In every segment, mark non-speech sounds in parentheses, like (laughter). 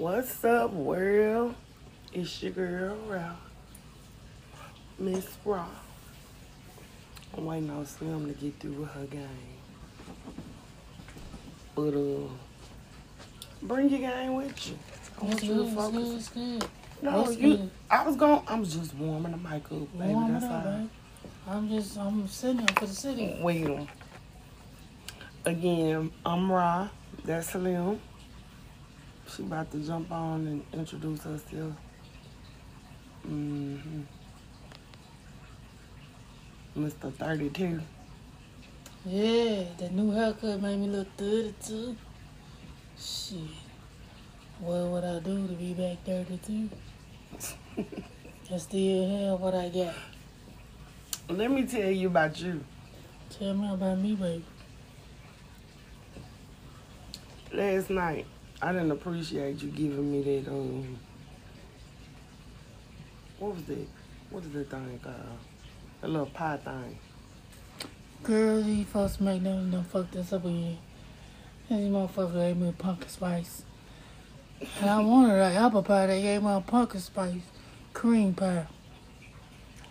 What's up, world? It's your girl, Raw. Miss Raw. I'm waiting on Slim to get through with her game. But, uh, bring your game with you. I want It's you to it's focus. good, it's good. No, It's you. good. I was going. I'm just warming the mic up, baby. Warm it That's up, all. babe. I'm just, I'm sitting here for the city. Well, again, I'm Ra. That's Slim. She about to jump on and introduce herself. Mm-hmm. Mr. 32. Yeah, that new haircut made me look 32. Shit. What would I do to be back 32? I still have what I got. Let me tell you about you. Tell me about me, baby. Last night, I didn't appreciate you giving me that, um, what was that? What is that thing called? That little pie thing. Girl, these folks from McDonald's done fuck this up again. And these motherfuckers gave me pumpkin spice. And I wanted an apple pie. They gave me a pumpkin spice cream pie.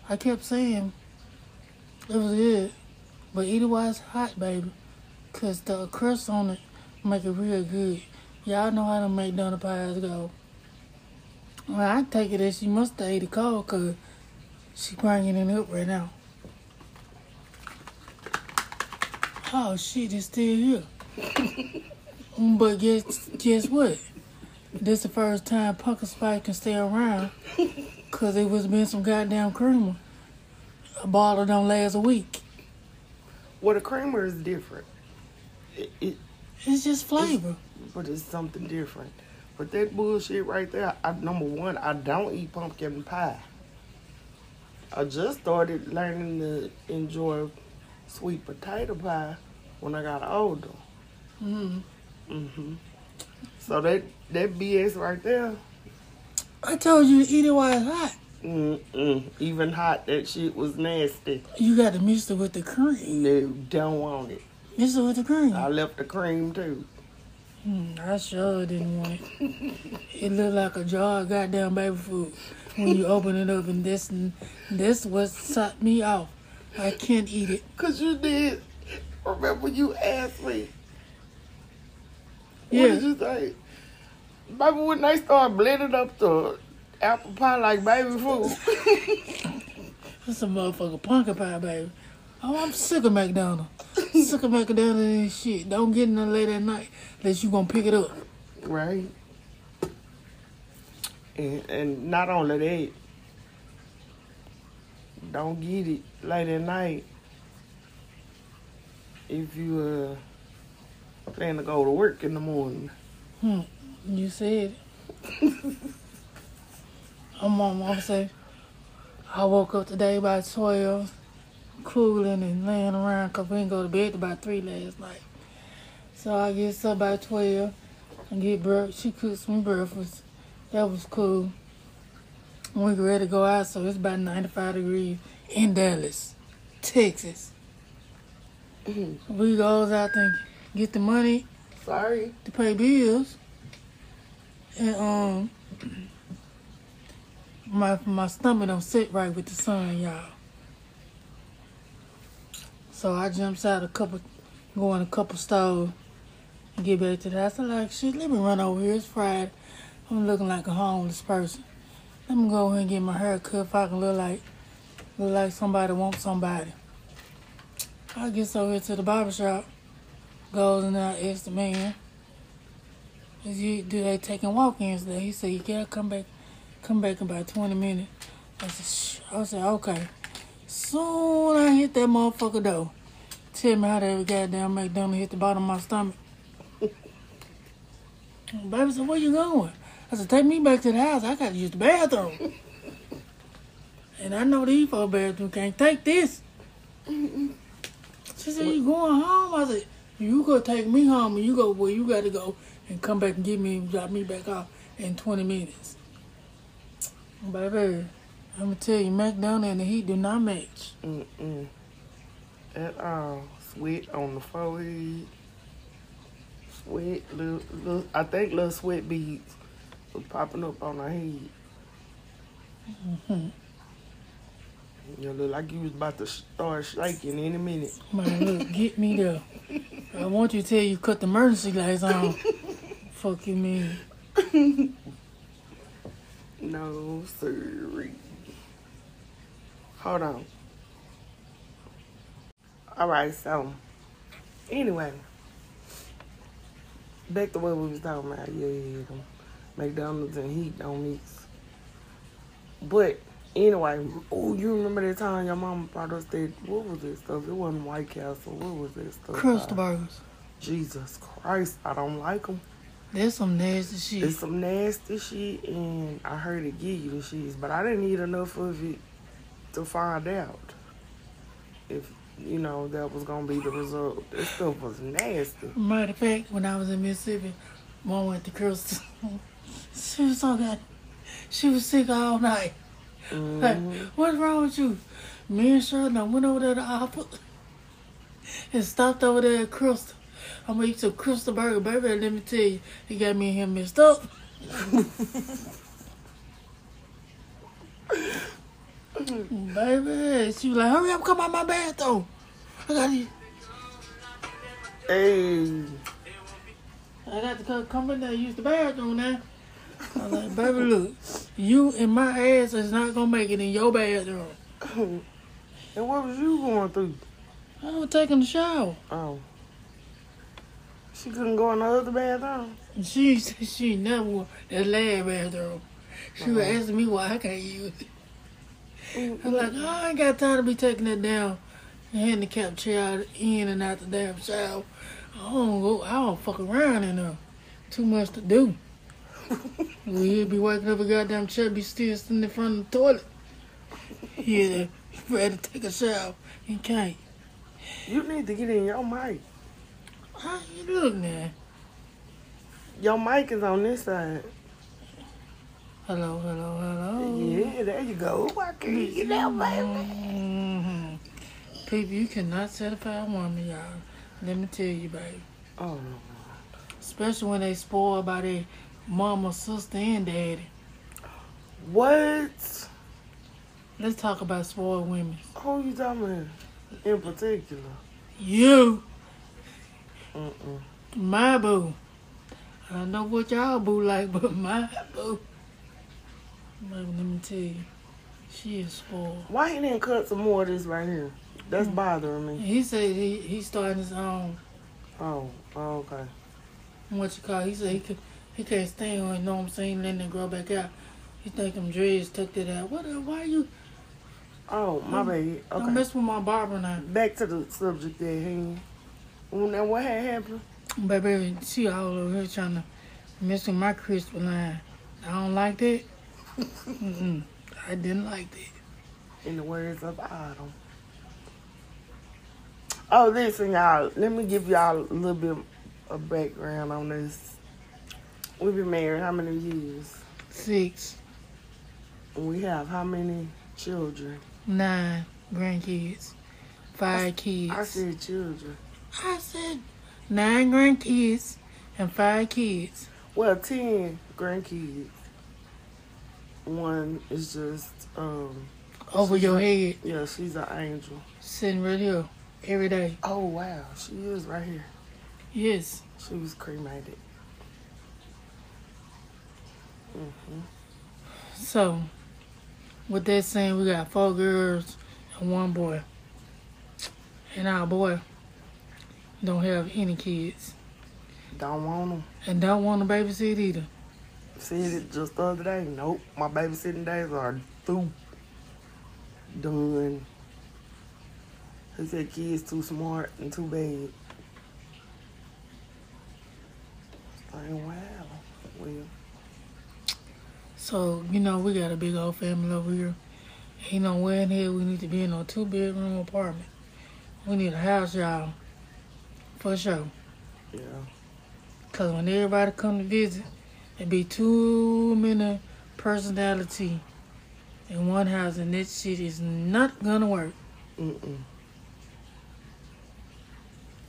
I kept saying it was good. But it while it's hot, baby. Because the crust on it make it real good. Y'all know how to make McDonald's pies go. Well, I take it as she must have ate it cold because she bringing it up right now. Oh shit, it's still here. (laughs) but guess guess what? This the first time pumpkin spice can stay around, cause it was been some goddamn creamer. A bottle don't last a week. Well, the creamer is different. It, it, It's just flavor. But it's something different. But that bullshit right there, I, number one, I don't eat pumpkin pie. I just started learning to enjoy sweet potato pie when I got older. Mm. hmm So that that BS right there, I told you to eat it while it's hot. mm-mm, even hot, that shit was nasty. You got to mix it with the cream. No, don't want it. Mix it with the cream. I left the cream too. Mm, I sure didn't want it. It looked like a jar of goddamn baby food when you open it up, and this this what set me off. I can't eat it. Cause you did. Remember you asked me. Yeah. What did you say? Baby, when they start blending up the apple pie like baby food. (laughs) That's a motherfucker pumpkin pie, baby. Oh, I'm sick of McDonald's. Sick of McDonald's and shit. Don't get in there late at night unless you gonna pick it up. right? And, and not only that, don't get it late at night if you uh plan to go to work in the morning. Hmm. You said it. (laughs) I'm on I'm say I woke up today by twelve, cooling and laying around 'cause we didn't go to bed about three last night. So I get up by twelve and get breakfast. She cooks me breakfast. That was cool. We get ready to go out, so it's about 95 degrees in Dallas, Texas. We goes out and get the money Sorry. to pay bills. And um (clears throat) my my stomach don't sit right with the sun, y'all. So I jumps out a couple go in a couple stores get back to the house. I'm like, shit, let me run over here. It's Friday. I'm looking like a homeless person. Let me go ahead and get my hair cut if I can look like look like somebody wants somebody. I get over here to the barber shop, goes in there, asks the man, is you do they taking walk-ins today? He said, you gotta come back, come back in about 20 minutes. I said, Shh. I said, okay. Soon I hit that motherfucker door. Tell me how that goddamn McDonald's hit the bottom of my stomach. Baby said, where you going? I said, take me back to the house. I gotta use the bathroom. and I know these folks bathroom can't take this. She said, you going home? I said, you go take me home and you go where you gotta go and come back and get me and drop me back off in 20 minutes. Baby, I'm gonna tell you, McDonald's and the heat do not match. Mm-mm. At all. Sweat on the forehead. Sweat, little, little, I think little sweat beads was popping up on her head. (laughs) Mm-hmm. You look like you was about to start shaking any minute. Man, look, get me there. I want you to tell you cut the emergency lights on. (laughs) Fuck you mean? No, sorry. Hold on. All right, so anyway, back to what we was talking about. Yeah, yeah, them McDonald's and heat don't mix. But anyway, oh, you remember that time your mama brought us that? What was that stuff? It wasn't White Castle. What was that stuff? Krystal called? Uh, burgers. Jesus Christ, I don't like them. That's some nasty shit. It's some nasty shit, and I heard it give you the shits, but I didn't eat enough of it to find out if you know that was gonna be the result. This stuff was nasty. Matter of fact, when I was in Mississippi, mom went to Krystal. she was so good. She was sick all night. Like, Mhm. what's wrong with you? Me and Shirley went over there to Apple and stopped over there at Krystal. I'm gonna eat some Krystal Burger, baby. Let me tell you, he got me and him messed up. (laughs) baby, she was like, hurry up, come out my bathroom. I got to, Hey, I got to come, come in there and use the bathroom now. I was like, baby, look, you and my ass is not gonna make it in your bathroom. (laughs) and what was you going through? I was taking a shower. Oh, she couldn't go in the other bathroom. She said (laughs) she never wore that lab bathroom. She was Uh-huh. asking me why I can't use it. Mm, I'm like, oh, I ain't got time to be taking that down and handicapped child in and out the damn shower. I don't go, I don't fuck around in there. Too much to do. (laughs) We'll be waking up a goddamn chubby still sitting in front of the toilet. Yeah, (laughs) ready to take a shower and can't. You need to get in your mic. How you look now? Your mic is on this side. Hello, hello, hello. Yeah, there you go. I can't get out, baby. hmm People, you cannot satisfy a woman, y'all. Let me tell you, baby. Oh no. Especially when they spoiled by their mama, sister, and daddy. What? Let's talk about spoiled women. Who you talking about in particular? You, Mm-mm. my boo. I don't know what y'all boo like, but my boo. Baby, let me tell you, she is spoiled. Why he didn't cut some more of this right here? That's Mm. bothering me. He said he he starting his own. Oh, oh, okay. what you call. He said he could, he can't stand on. You know what I'm saying? Letting it grow back out. He think them dreads took it out. What? the- Why you? Oh, my bad. Don't Okay. mess with my barber now, Back to the subject at hand. Now what had happened? baby. She all over here trying to mess with my crispy line. I don't like that. Mm-mm. I didn't like that. In the words of Autumn. Oh, listen, y'all. Let me give y'all a little bit of background on this. We've been married how many years? Six, We have how many children? nine grandkids, five kids. I said children. I said nine grandkids and five kids. Well, ten grandkids. One is just, um, Over your head, yeah, she's an angel. sitting right here every day. Oh wow, she is right here. Yes. She was cremated. Mm-hmm. So, with that saying, we got four girls and one boy. And our boy don't have any kids. Don't want them. And don't want to babysit either. Said it just the other day. Nope, my babysitting days are through. Done. He said kids too smart and too bad. Like, wow. Well, So, you know, we got a big old family over here. Ain't no way in here we need to be in a two bedroom apartment. We need a house, y'all. For sure. yeah. Because when everybody come to visit, there be too many personality in one house, and that shit is not gonna work. Mm-mm.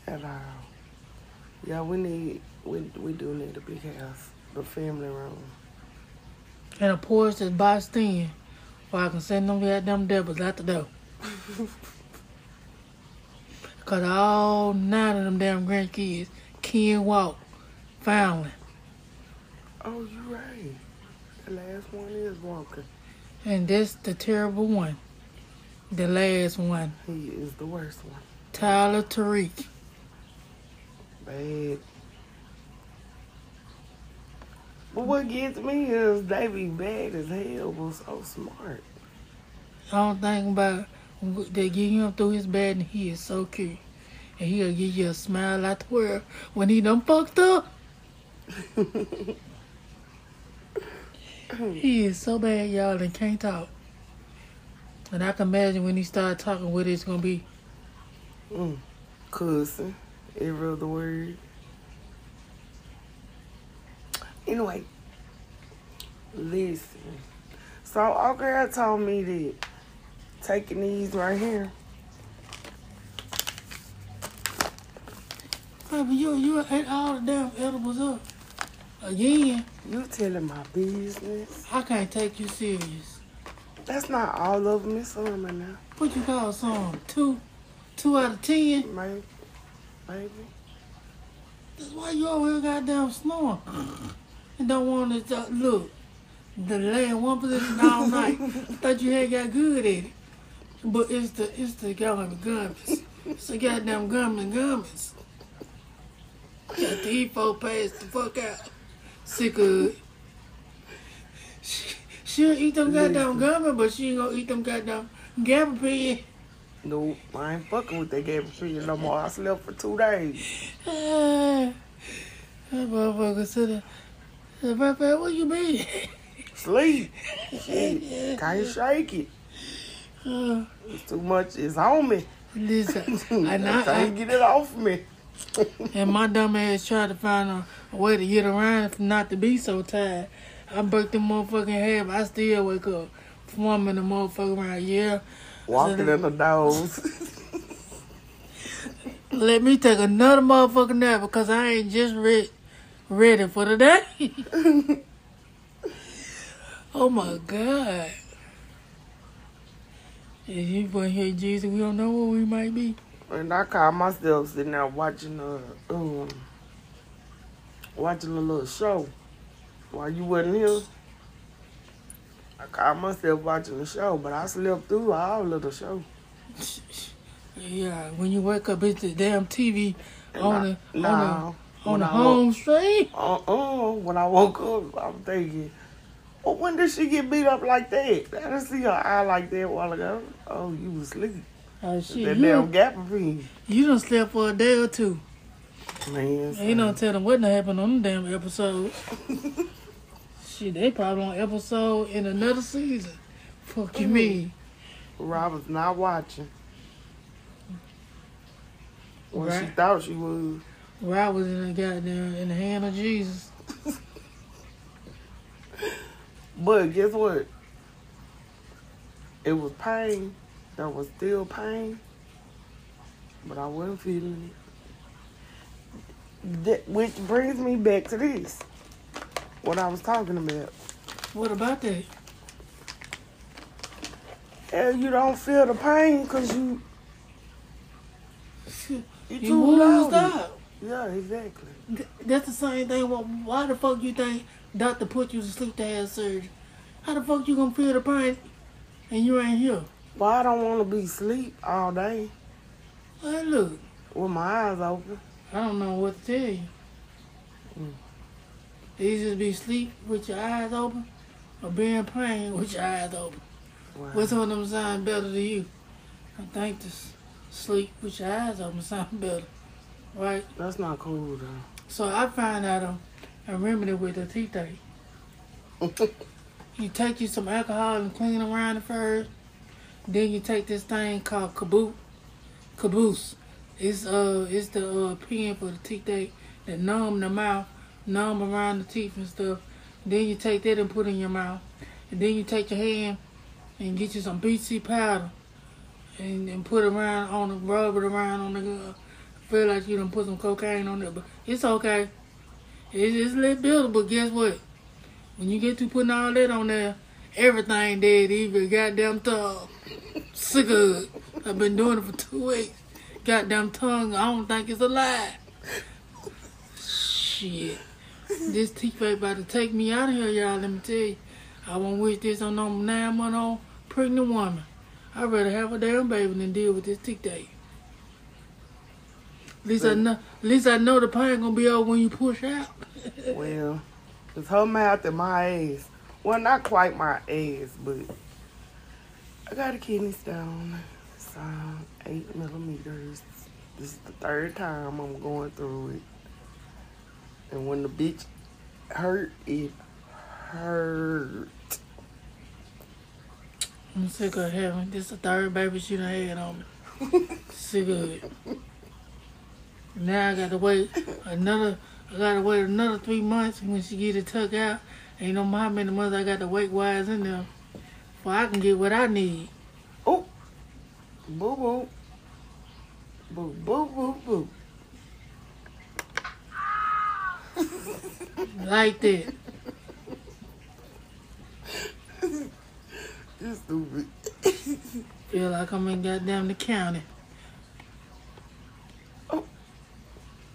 At all. Yeah, we need, we, we do need a big house. The family room. and a porch that's boxed in, where I can send them goddamn devils out the door. (laughs) Cause all nine of them damn grandkids can't walk, finally. Oh, you're right. The last one is Walker. And that's the terrible one. The last one. He is the worst one. Tyler Tariq. Bad. But what gets me is they be bad as hell, but so smart. I don't think about they get him through his bad and he is so cute. And he'll give you a smile out the world when he done fucked up. (laughs) he is so bad, y'all, and can't talk. And I can imagine when he start talking what it's gonna be. Mm. Cussing. Every other word. Anyway. Listen. So our girl told me that taking these right here. Baby, you you ate all the damn edibles up. Again, You telling my business. I can't take you serious. That's not all of them. It's some in there. What you call some? Two? Two out of ten? Maybe. Maybe. That's why you always goddamn snoring. And don't want to uh, look. The one position all night. (laughs) Thought you had got good at it. But it's the it's the goddamn gummies. It's the goddamn gummy gummies. Got the E4 pass the fuck out. Sick of it. She, she'll eat them goddamn gummy, but she ain't gonna eat them goddamn gabapentin. Nope. I ain't fucking with that for you no more. I slept for two days. (sighs) That motherfucker said, said, Papa, what you mean? Sleep. Shit. (laughs) Can't shake it. Uh, It's too much. It's on me. listen, (laughs) I I, can't I, get it off me. And my dumb ass tried to find a, a way to get around not to be so tired. I broke the motherfucking half. I still wake up forming the motherfucker around. Yeah, Walking in the nose. (laughs) let me take another motherfucking nap because I ain't just re- ready for the day. (laughs) oh my God. If you put hear Jesus, we don't know where we might be. And I caught myself sitting there watching uh um watching a little show while you wasn't here. I caught myself watching the show, but I slept through all of the show. (laughs) Yeah, when you wake up, it's the damn TV on the on the on the I home screen. Uh-uh. (laughs) When I woke up, I'm thinking, well, when did she get beat up like that? I didn't see her eye like that a while ago. Oh, you was asleep. Oh shit, that you damn done, Gaparine. you done slept for a day or two. Man, Ain't no telling what done happened on the damn episode. (laughs) shit, they probably on episode in another season. Fuck you Mhm. mean? Rob was not watching. Well, she thought she was. Where I was in the goddamn in the hand of Jesus. (laughs) But guess what? It was pain. There was still pain. But I wasn't feeling it. That, which brings me back to this. What I was talking about. What about that? Hell, you don't feel the pain because you, (laughs) you You too out. Yeah, exactly. Th- That's the same thing. Why, why the fuck you think doctor put you to sleep to have surgery? How the fuck you gonna feel the pain and you ain't here? Well, I don't want to be asleep all day Hey, look, with my eyes open. I don't know what to tell you. Mm. You just be asleep with your eyes open or be in pain (laughs) with your eyes open. Wow. Which one of them sound better to you? I think this sleep with your eyes open (laughs) sound better, right? That's not cool though. So I find out um, a remedy with the teeth ache. (laughs) You take you some alcohol and clean around it first. Then you take this thing called caboose. Caboose. It's uh it's the uh pen for the teeth ache that numb the mouth, numb around the teeth and stuff. Then you take that and put in your mouth. And then you take your hand and get you some BC powder and, and put around on the rub it around on the uh, feel like you done put some cocaine on it, but it's okay. It's, it's a little bitter, but guess what? When you get to putting all that on there, everything dead, even goddamn tongue. Sick of it. I've been doing it for two weeks. Goddamn tongue, I don't think it's alive. Shit. This teeth about to take me out of here, y'all. Let me tell you. I won't wish this on no nine month old pregnant woman. I'd rather have a damn baby than deal with this tape. At least I know. At least I know the pain gonna be over when you push out. Well, it's her mouth and my ass. Well, not quite my ass, but I got a kidney stone. It's eight millimeters. This is the third time I'm going through it. And when the bitch hurt, it hurt. I'm sick of having this the third baby she done had on me. sick of it. Now I gotta wait another I gotta wait another three months when she get it tucked out. Ain't no how many months I got to wait wise in there before I can get what I need. Oh, boo boo, boo boo boo boo. (laughs) Like that. (laughs) You stupid. Feel like I'm in goddamn the county. Oh,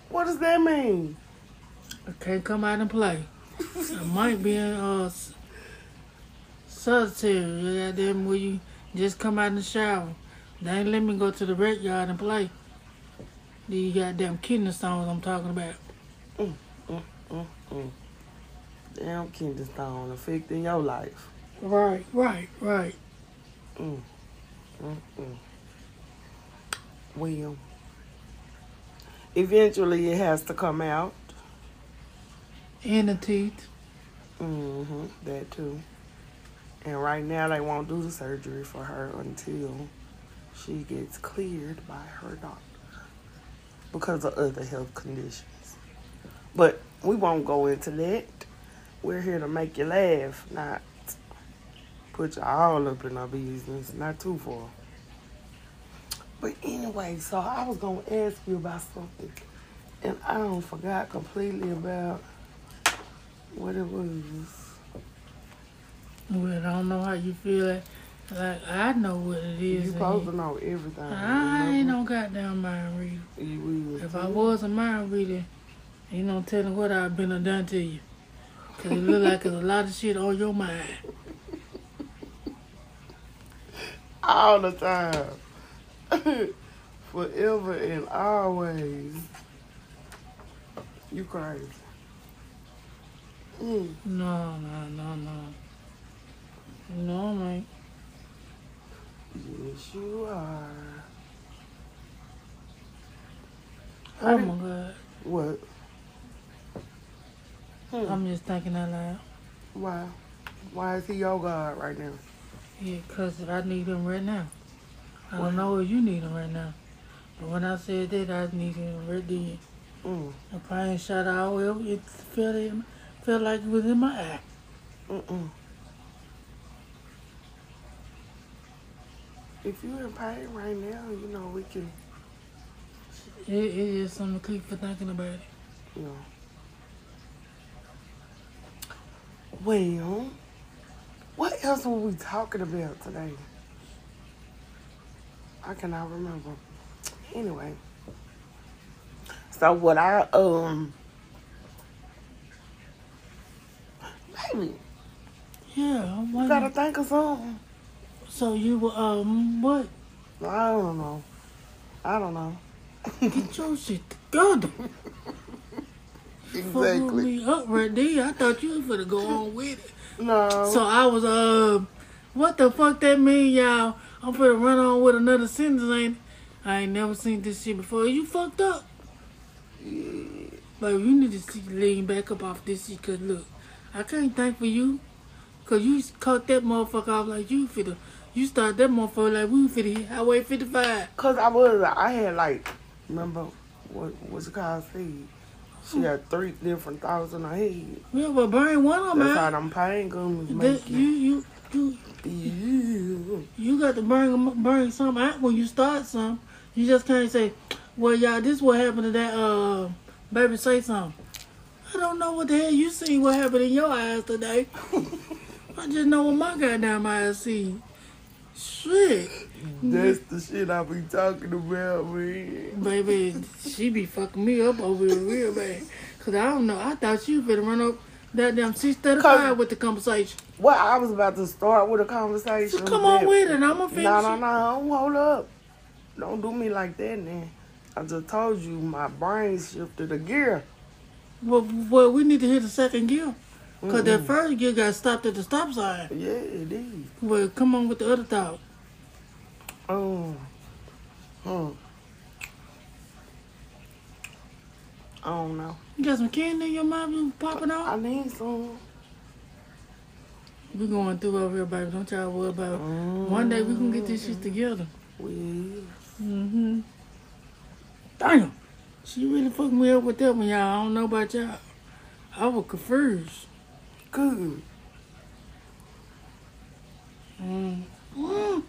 what does that mean? I can't come out and play. I might be in uh solitary, goddamn where you just come out in the shower. They ain't let me go to the rec yard and play. These goddamn kidney stones I'm talking about. Mm-mm. Damn kidney stone affecting your life. Right, right, right. Mm. Mm-mm. Well, eventually it has to come out. And the teeth. Mm-hmm. That too. And right now they won't do the surgery for her until she gets cleared by her doctor because of other health conditions. But we won't go into that. We're here to make you laugh, not put you all up in our business. Not too far. But anyway, so I was gonna ask you about something, and I don't forgot completely about what it was. Well, I don't know how you feel. Like, like I know what it is. You supposed to know everything. I ain't no goddamn mind reader. You If I was a mind reader, ain't no telling what I've been done to you. Cause it look like there's a lot of shit on your mind. (laughs) all the time, (laughs) forever and always. You crazy? Mm. No, no, no, no. No, man. Yes, you are. Oh my God. What? Hmm. I'm just thinking out loud. Why? Why is he your God right now? Yeah, cause I need him right now. I don't know if you need him right now. But when I said that, I need him right then. Mm. If I ain't shot out, well, it felt, in, felt like it was in my eye. Mm-mm. If you in pain right now, you know we can, It, it's something to keep for thinking about it. know. Well, what else were we talking about today? I cannot remember. Anyway, so what I um, baby, Yeah, you gotta think of something. So you were, um, what? I don't know. I don't know. Get your shit together. (laughs) Fuck me up right there. I thought you was finna go on with it. No. So I was, um, what the fuck that mean, y'all? I'm finna run on with another sentence, ain't it? I ain't never seen this shit before. You fucked up. But you need to see, lean back up off this shit, cause look, I can't thank for you. Cause you cut that motherfucker off like you finna, you start that motherfucker like we finna hit Highway 55. Cause I was, I had like, remember what what's it called? See, she had three different thoughts in her head. Yeah, but burn one of them That's how out. them pain gums make you, you. you, you, You. You got to bring 'em- bring something out when you start something. You just can't say, "Well, y'all, this what happened to that uh baby." Say something. I don't know what the hell you see what happened in your eyes today. (laughs) I just know what my goddamn eyes see. Shit. That's the shit I be talking about, man. Baby, she be fucking me up over here real bad. Cause I don't know. I thought you better run up that damn 635 with the conversation. Well, I was about to start with a conversation. So come on with it. I'ma finish No, no, no. Hold up. Don't do me like that, man. I just told you my brain shifted a gear. Well, well, we need to hit the second gear. Cause that first gear got stopped at the stop sign. Yeah, it did. Well, come on with the other thought. Oh. Hmm. I don't know. You got some candy in your mouth you popping I off? need some. We going through over here, baby. Don't y'all worry about it. One day we can get this shit together. We Mm-hmm. Damn. She really fucked me up with that one, y'all. I don't know about y'all. I was confused. Good. Mm. Mm.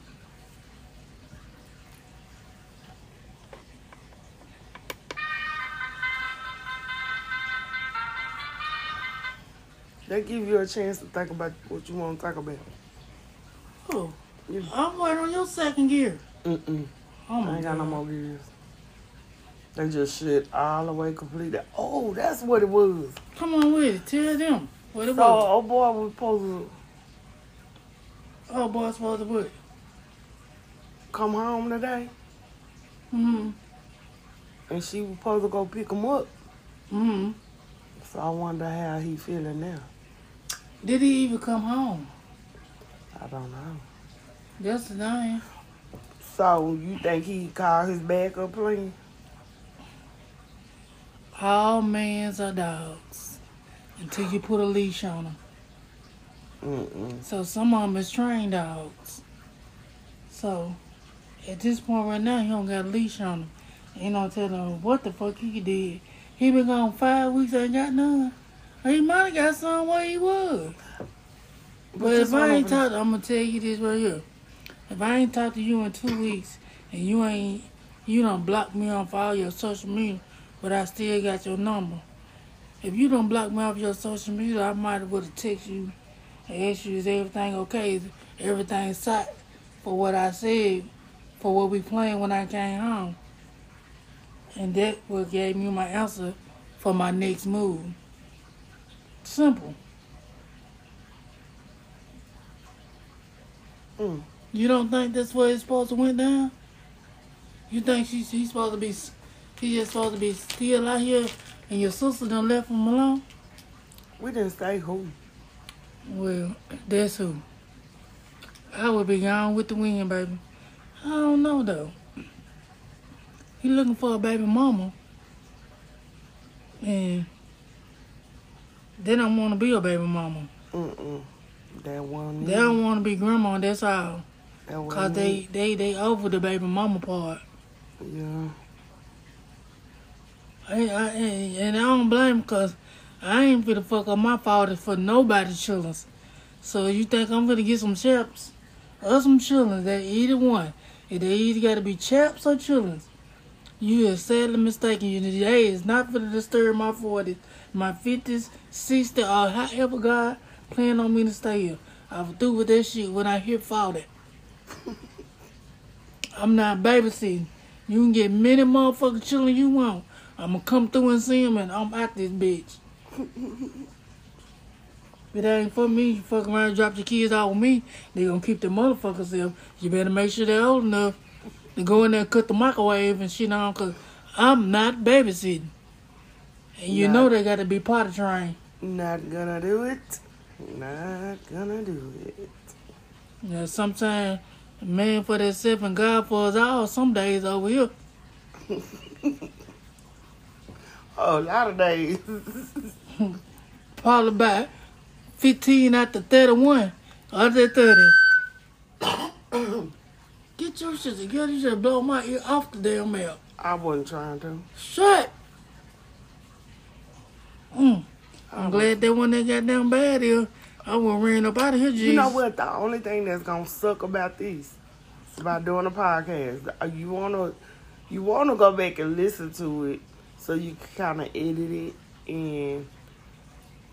That give you a chance to think about what you want to talk about. Oh, Yeah. I'm waiting on your second gear. Mm-mm. Oh I my ain't got no God. more gears. They just shit all the way completed. Oh, that's what it was. Come on with it. Tell them what it So, was. oh boy, was supposed to Oh, boy, was supposed to what? come home today, Mm-hmm. and she was supposed to go pick him up. Mm-hmm. So I wonder how he feeling now. Did he even come home? I don't know. That's the thing. So you think he called his backup plan? All mans are dogs until you put a leash on them. Mm-mm. So some of them is trained dogs. So at this point right now, he don't got a leash on him. Ain't no telling him what the fuck he did. He been gone five weeks, ain't got none. He might have got some where he was. But this if I ain't talked, I'm gonna tell you this right here. If I ain't talked to you in two weeks and you ain't, you don't block me off all your social media, but I still got your number. If you don't block me off your social media, I might have would have text you and asked you is everything okay? Is everything set for what I said, for what we planned when I came home? And that what gave me my answer for my next move. Simple. Mm. You don't think that's where it's supposed to went down? You think she's he's supposed to be he just supposed to be still out here and your sister done left him alone? We didn't say who. Well, that's who. I would be gone with the wind, baby. I don't know though. He looking for a baby mama. And they don't want to be a baby mama. Mm-mm. That one. They don't want to be grandma, that's all. That. Cause they, they, they over the baby mama part. Yeah. I, I, and I don't blame cause I ain't finna fuck up my father for nobody's children. So you think I'm gonna get some chaps or some children? That either one. If they either gotta be chaps or children. You are sadly mistaken. You today is not for to disturb my forties, my fifties, sixties, or however God plan on me to stay here. I'm through with that shit when I hear faulty. (laughs) I'm not babysitting. You can get many motherfucking children you want. I'm gonna come through and see them, and I'm out this bitch. If it ain't for me, you fuck around and drop your kids out with me, they gonna keep the motherfuckers there. You better make sure they're old enough to go in there and cut the microwave and shit on, cause I'm not babysitting. And you Nah. know they gotta be potty trained. Not gonna do it. Not gonna do it. Yeah, sometimes man for themselves and God for us all. Some days over here. (laughs) A lot of days. (laughs) Probably about 15 after 31. Other 30. (coughs) Get your shit together. You should blow my ear off the damn mail. I wasn't trying to. Shut. Mm. I'm glad that one that got damn bad here. I would ran up out of here, Jesus. You know what? The only thing that's gonna suck about this, is about doing a podcast, uh, you wanna, you wanna go back and listen to it, so you can kind of edit it and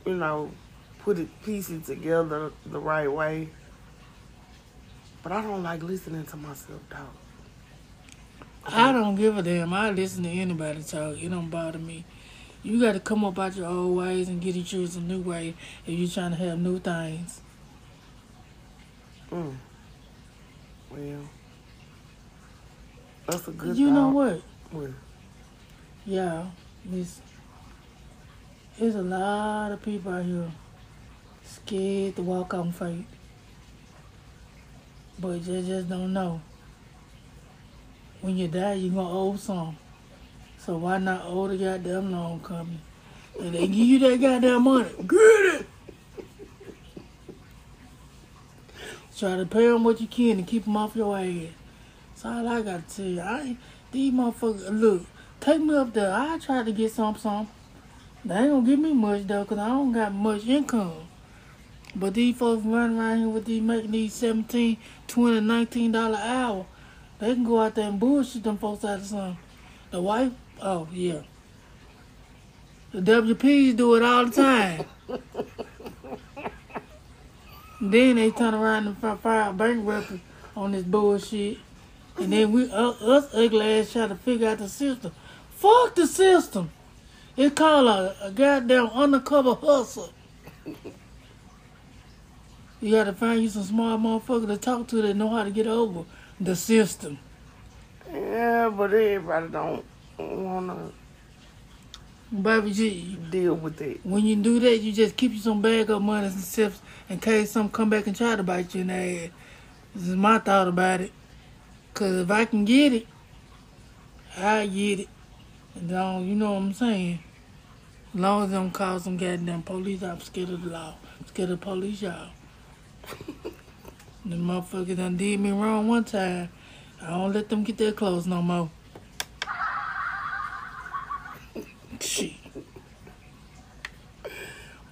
you know, put it piece it together the right way. But I don't like listening to myself talk. I don't give a damn. I listen to anybody talk. It don't bother me. You got to come up out your old ways and get other some new way if you're trying to have new things. Mm. Well, that's a good. you know what? What? Yeah, this there's a lot of people out here scared to walk on faith, but they just don't know. When you die, you're gonna owe some. So why not owe the goddamn loan company? And they give you that goddamn money. Get it. Try to pay them what you can to keep them off your ass. That's all I gotta tell you. I ain't, these motherfuckers, look, take me up there. I try to get some, some. They ain't gonna give me much though, cause I don't got much income. But these folks running around here with these making these 17, 20, 19 dollar an hour. They can go out there and bullshit them folks out of something. The wife, oh yeah. The WPs do it all the time. (laughs) then they turn around and fi- file bankruptcy on this bullshit. And then we, uh, us ugly ass try to figure out the system. Fuck the system. It's called a, a goddamn undercover hustle. You gotta find you some smart motherfucker to talk to that know how to get over the system. Yeah, but everybody don't wanna Baby, you, deal with it. when you do that, you just keep you some bag of money and stuff in case some come back and try to bite you in the ass. This is my thought about it. Cause if I can get it, I get it. And don't, you know what I'm saying? As long as don't call some goddamn police, I'm scared of the law. I'm scared of the police, y'all. the motherfucker done did me wrong one time. I don't let them get their clothes no more. Shit.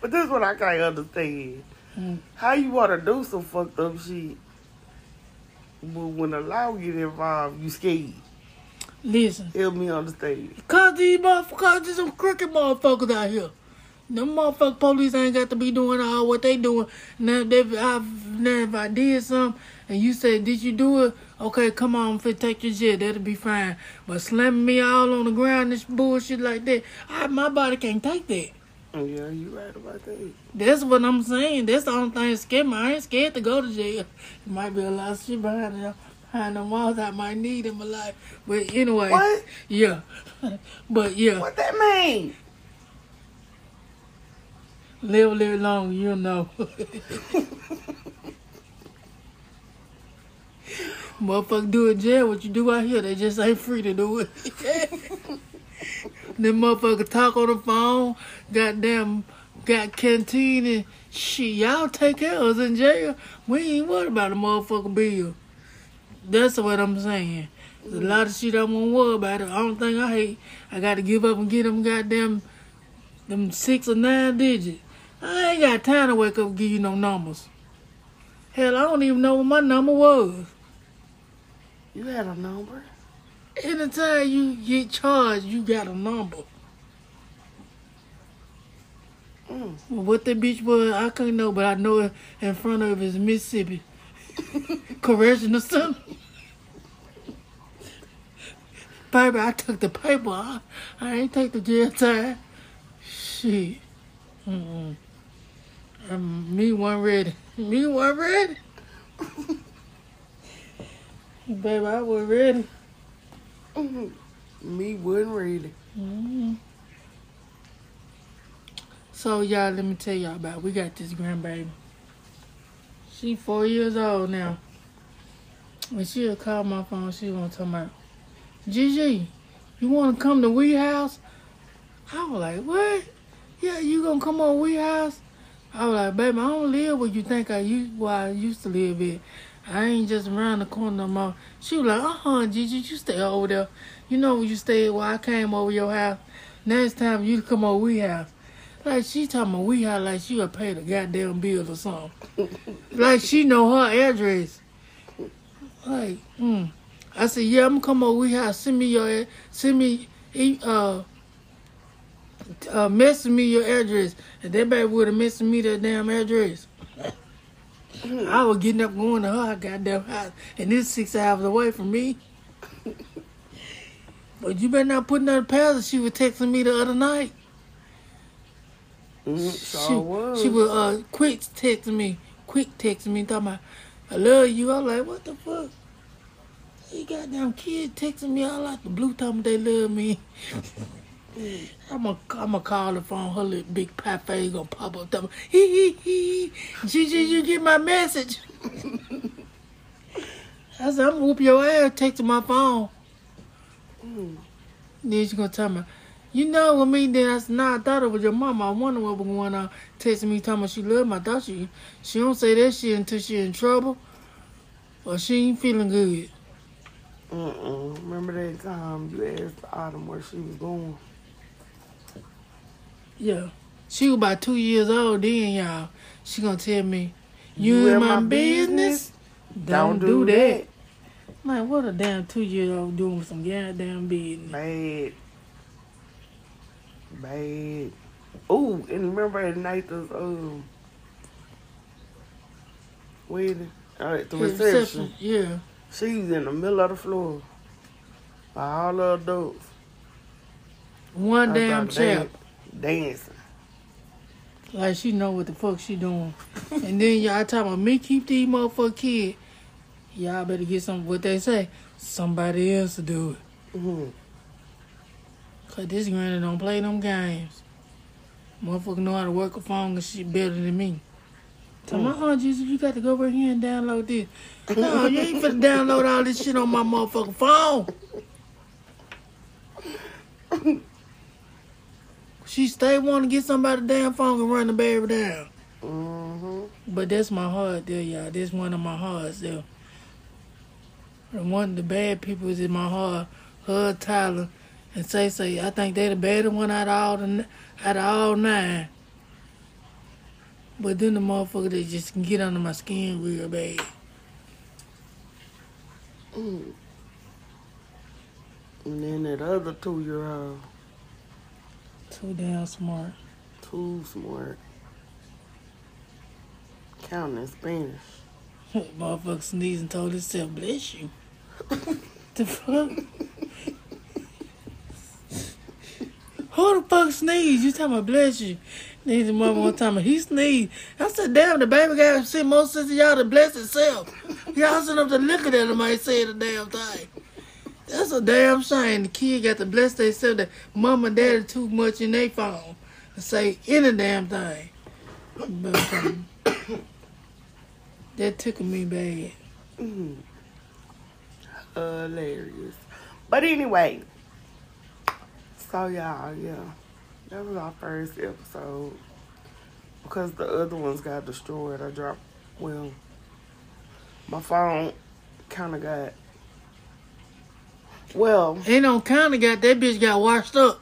But this is what I can't understand. Mm. How you wanna do some fucked up shit, but when the law get involved, you scared. Listen. Help me understand. Cause these motherfuckers, there's some crooked motherfuckers out here. Them motherfucking police ain't got to be doing all what they doing. Now, they, I, now if I did something and you said, did you do it? Okay, come on, fit take your shit. That'll be fine. But slamming me all on the ground, this bullshit like that, I, my body can't take that. Oh yeah, you right about that. That's what I'm saying. That's the only thing that scared me. I ain't scared to go to jail. There might be a lot of shit behind them, behind them walls I might need in my life. But anyway, What? yeah. but yeah. What that mean? Live, live long, you'll know. (laughs) Motherfucker do in jail what you do out here, they just ain't free to do it. (laughs) Them motherfucker talk on the phone, goddamn got canteen and shit. Y'all take care of us in jail. We ain't worried about a motherfucker bill. That's what I'm saying. There's a lot of shit I won't worry about. It. The only thing I hate, I gotta give up and get them goddamn them six or nine digits. I ain't got time to wake up and give you no numbers. Hell, I don't even know what my number was. You had a number? Anytime you get charged, you got a number. Mm. Well, what that bitch was, I couldn't know, but I know it in front of it is Mississippi. Correction or something. Baby, I took the paper. I, I ain't take the jail time. Shit. Mm-mm. Um, me one ready. Me one ready. (laughs) Baby, I was ready. Me wasn't ready. hmm So y'all, let me tell y'all about. We got this grandbaby. She four years old now. When she'll call my phone, she gonna tell me, Gigi, you wanna come to we house? I was like, what? Yeah, you gonna come on we house? I was like, baby, I don't live where you think I used where I used to live at. I ain't just around the corner no more. She was like, uh-huh, Gigi, you stay over there. You know where you stayed while I came over your house. It's time you come over we house. Like she talking about we house like she would pay the goddamn bills or something. (laughs) like she know her address. Like, mm. I said, yeah, I'm gonna come over we house. Send me your, send me, uh, uh, message me your address. And that baby would have messaged me that damn address. I was getting up going to her goddamn house. And it's six hours away from me. But you better not put another past She was texting me the other night. Mm, she, was. she was uh, quick texting me, quick texting me, talking about, I love you. I was like, what the fuck? You goddamn kid texting me all out the blue, talking they love me. (laughs) I'm gonna I'm gonna call the phone. Her little big pie face gonna pop up. Tell me, hee hee hee. Gigi, you get my message? I said, I'm gonna whoop your ass. Texting my phone. Mm. Then she gonna tell me, you know what me? Then I said, nah, I thought it was your mama. I wonder what was going on. Texting me, telling me she love me. I thought she she don't say that shit until she in trouble or she ain't feeling good. Mm-mm. Remember that time you asked Autumn where she was going? Yeah. She was about two years old then, y'all. She gonna tell me, you, in my, business? Don't, do, that. Man, what a damn two year old doing with some goddamn business. Bad. Bad. Ooh, and remember at Nathan's um wedding? Uh, at the reception. Yeah. She's in the middle of the floor. By all the adults. One I damn chap. Dancing. Like she know what the fuck she doing. (laughs) and then y'all talking about me keep these motherfucker kid. Y'all better get some what they say. Somebody else to do it. Mm-hmm. Cause this granny don't play them games. Motherfucker know how to work a phone and shit better than me. Tell my aunt Jesus, you got to go over here and download this. (laughs) No, you ain't finna download all this shit on my motherfucking phone. (laughs) she stay wanting to get somebody damn phone and run the baby down. Mm-hmm. But that's my heart there, y'all. That's one of my hearts there. And one of the bad people is in my heart, her, Tyler, and say say. I think they the better one out of all the out of all nine. But then the motherfucker that just can get under my skin real bad. Mm. And then that other two year old, Too damn smart. too smart. Counting in Spanish. (laughs) motherfucker sneezed and told himself, bless you. (laughs) the fuck? Who the fuck sneezed? You talking about bless you? Then the mother one time he sneezed. I said, damn, the baby got sent more sense of y'all to bless itself. Y'all sitting up to look at him might say the damn thing. That's a damn shame. The kid got to bless themselves that mom and daddy too much in their phone to say any damn thing. But, um, that took me bad. Mm. Hilarious. But anyway, so y'all, yeah, that was our first episode. Because the other ones got destroyed, I dropped, well, my phone kind of got, well, Ain't no kinda got that bitch got washed up.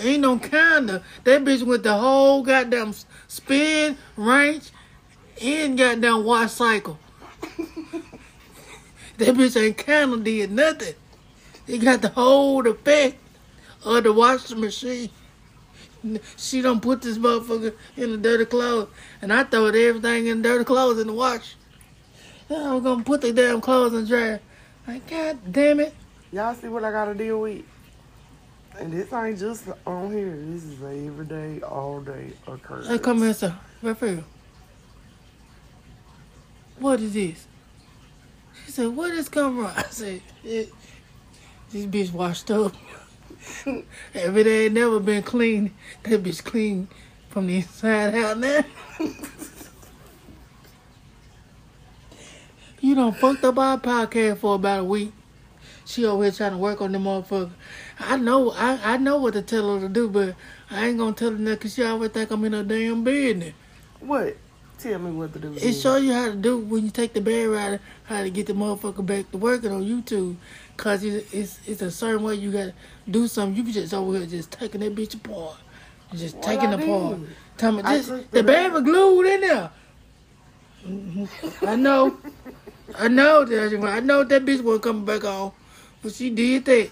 Ain't no kinda. That bitch went the whole goddamn spin, range, and goddamn wash cycle. (laughs) that bitch ain't kinda did nothing. It got the whole effect of the washing machine. She don't put this motherfucker in the dirty clothes, and I throw everything in dirty clothes in the wash. I'm gonna put the damn clothes in the dryer. Like, god damn it. y'all see what I got to deal with? And this ain't just on here. This is a everyday, all day occurrence. Hey, come here, sir. Raphael. What is this? She said, where this come from? I said, it, this bitch washed up. (laughs) Every day ain't never been clean. That bitch clean from the inside out now. (laughs) you done fucked up our podcast for about a week. She over here trying to work on the motherfucker. I know, I, I know what to tell her to do, but I ain't gonna tell her nothing because she always think I'm in her damn business. What? Tell me what to do. It show you how to do when you take the bed rider, how to get the motherfucker back to working on YouTube. Cause it's, it's it's a certain way you gotta do something. You just over here just taking that bitch apart, just What taking I it apart. Tell me this, the baby glued in there. (laughs) I know, I know that I know that bitch wasn't coming back on, but she did that.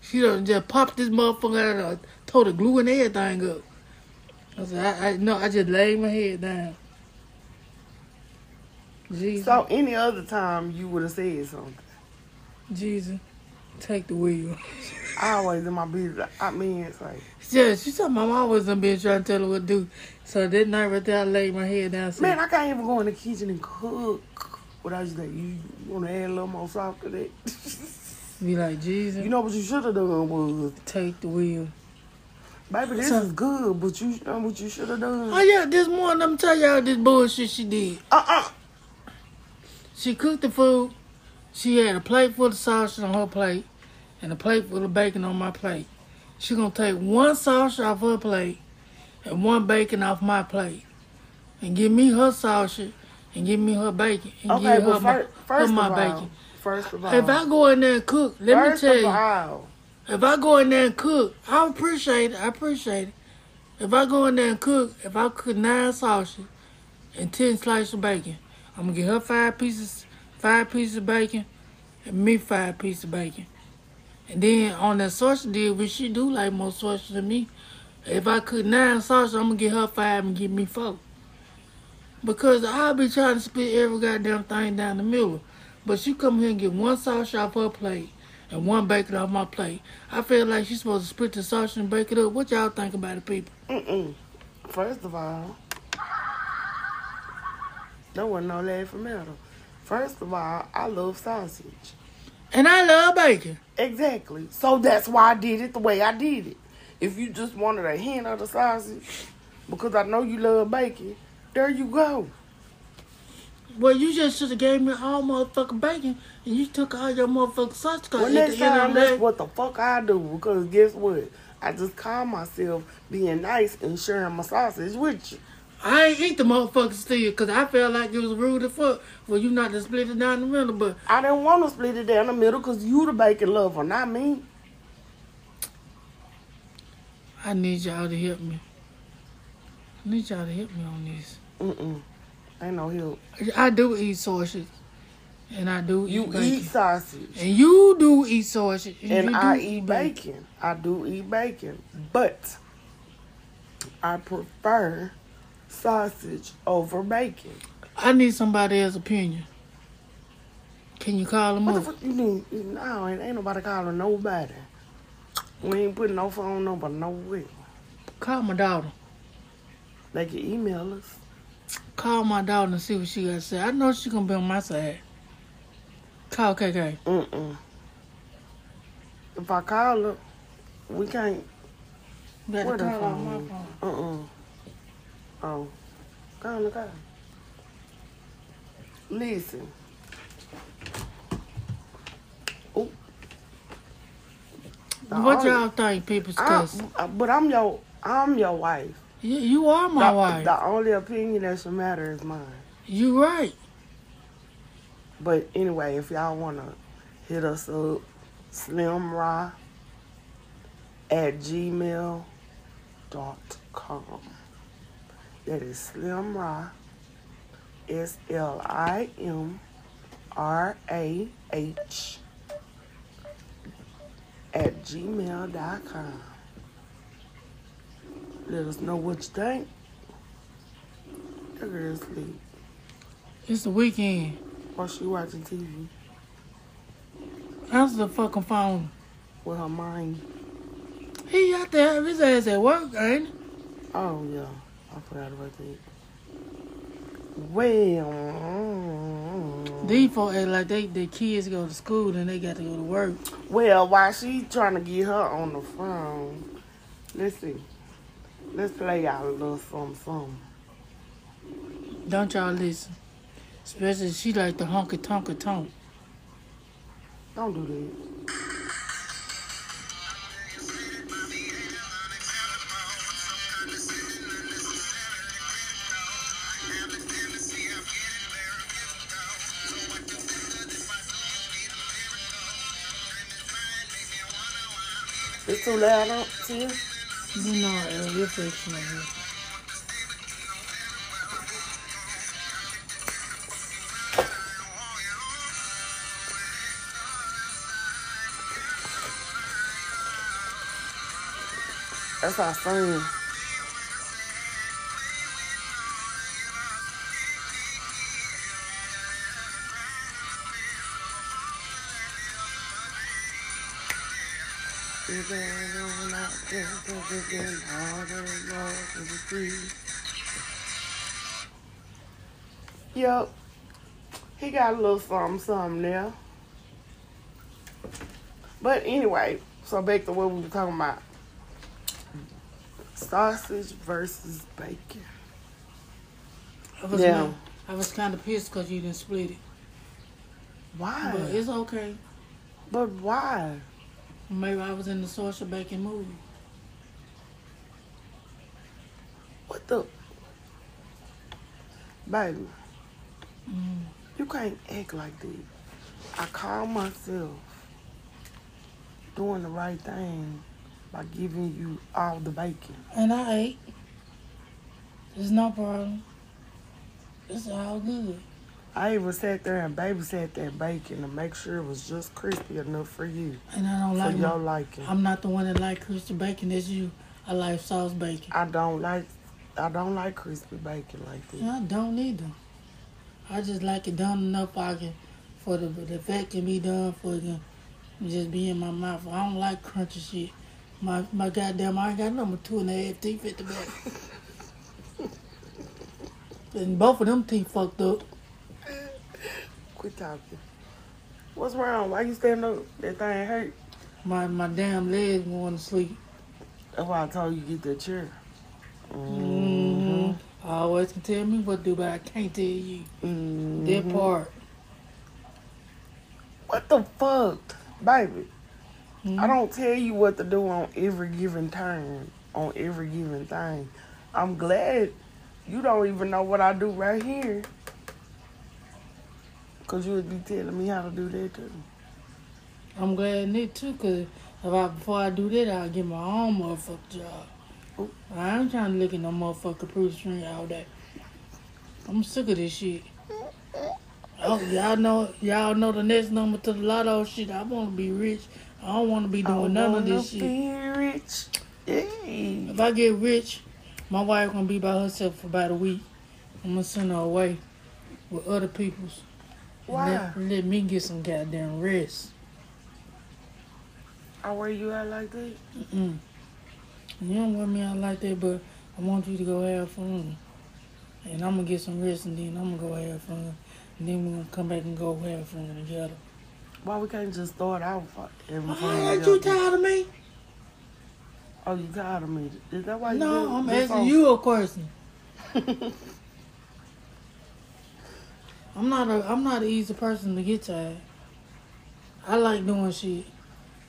She done just popped this motherfucker out of the told her gluing everything up. I said, I, I no, I just laid my head down. Jesus, So any other time you would have said something. Jesus, take the wheel. I always in my business. I mean, it's like, Yeah, she said my mom was done been trying to tell her what to do. So that night right there, I laid my head down. Said, man, I can't even go in the kitchen and cook without you think you want to add a little more salt to that. (laughs) be like, Jesus, you know what you should have done was, take the wheel. baby, this So- is good, but you know what you should have done. Oh yeah, this morning I'm tell y'all this bullshit she did. Uh uh She cooked the food. She had a plate full of sausage on her plate and a plate full of bacon on my plate. She gonna take one sausage off her plate and one bacon off my plate and give me her sausage and give me her bacon and Okay, give her but my, first, first her my all, bacon. first of all, If I go in there and cook, let first me tell of you, all, if I go in there and cook, I appreciate it. I appreciate it. If I go in there and cook, if I cook nine sausages and ten slices of bacon, I'm gonna get her five pieces, five pieces of bacon, and me five pieces of bacon. And then on that sausage deal, which she do like more sausage than me, if I cook nine sausages, I'm gonna get her five and give me four. Because I'll be trying to split every goddamn thing down the middle. But she come here and get one sausage off her plate and one bacon off my plate. I feel like she's supposed to split the sausage and break it up. What y'all think about it, people? mm-mm. First of all, there wasn't no laugh from metal. First of all, I love sausage. And I love bacon. Exactly. So that's why I did it the way I did it. If you just wanted a hint of the sausage, because I know you love bacon, there you go. Well, you just should have gave me all motherfucking bacon and you took all your motherfucking sausage. Well, next time, that's day, what the fuck I do. Because guess what? I just call myself being nice and sharing my sausage with you. I ain't eat the motherfucker still because I felt like it was rude as fuck for you not to split it down the middle. But I didn't want to split it down the middle because you the bacon lover, not me. I need y'all to help me. I need y'all to help me on this. Mm-mm. Ain't no help. I do eat sausage. And I do You eat bacon. eat sausage. And you do eat sausage. And, and I eat bacon. I do eat bacon, but I prefer sausage over bacon. I need somebody else's opinion. Can you call them What the up? fuck you mean? No, ain't, ain't nobody calling nobody. We ain't putting no phone number nowhere. Call my daughter. They can email us. Call my daughter and see what she got to say. I know she gonna be on my side. Call KK. Mm-mm. If I call her, we can't. You got to the call off my phone? phone. Uh-uh. Oh. Her, call her. Listen. Oh. The What only- y'all think, people? I'm, Cause uh, but I'm your I'm your wife. you, you are my the, wife. The only opinion that should matter is mine. You right. But anyway, if y'all wanna hit us up, slimrah at gmail dot com. That is slimrah S L I M R A H at gmail dot com. Let us know what you think. Look at her sleep. It's the weekend. While she watching TV Answer the fucking phone. with her mind. He out there his ass at work, ain't he? Oh yeah, I forgot about that. Well, These folks act like they, the kids go to school and they got to go to work. well, while she trying to get her on the phone, let's see. Let's play out a little something, something. Don't y'all listen. Especially she like the honky tonky tonk. Don't do that. Too loud up to you? You know, uh, you're fixing. That's our son. Yep. He got a little something, something there. But anyway, so back to what we were talking about. Sausage versus bacon. I was Yeah. mad. I was kind of pissed because you didn't split it. Why? But it's okay. But why? Maybe I was in the social bacon mood. What the? Baby, Mm. you can't act like this. I call myself doing the right thing by giving you all the bacon. And I ate. There's no problem. It's all good. I even sat there and babysat that bacon to make sure it was just crispy enough for you, And I don't like it. for like your liking. I'm not the one that like crispy bacon. That's you. I like sauce bacon. I don't like, I don't like crispy bacon like this. Yeah, I don't either. I just like it done enough I can, for the the fat can be done for it can just be in my mouth. I don't like crunchy shit. My my goddamn I ain't got number two and a half teeth at the back. and both of them teeth fucked up. Quit talking. What's wrong? Why you stand up? That thing hurt. My my damn legs going to sleep. That's why I told you get that chair. Mm-hmm. I always can tell me what to do, but I can't tell you Mhm. that part. What the fuck, baby? Mhm. I don't tell you what to do on every given turn, on every given thing. I'm glad you don't even know what I do right here. Cause you would be telling me how to do that too. I'm glad it too, cause if I before I do that, I'll get my own motherfucking job. I ain't trying to look at no motherfucker proof string all day. I'm sick of this shit. Oh, y'all know, y'all know the next number to the lotto shit. I want to be rich. I don't want to be doing none of this shit. Rich. If I get rich, my wife gonna be by herself for about a week. I'm gonna send her away with other people's. Why? Let, let me get some goddamn rest. Oh, I wear you out like that? Mm-mm. You don't want me out like that, but I want you to go have fun. And I'm gonna get some rest, and then I'm gonna go have fun. And then we're gonna come back and go have fun together. Why we can't just start out having Oh, fun ain't you tired of me? Oh, you tired of me? Is that why you No, did- I'm asking on- you a question. (laughs) I'm not a I'm not an easy person to get tired. I like doing shit.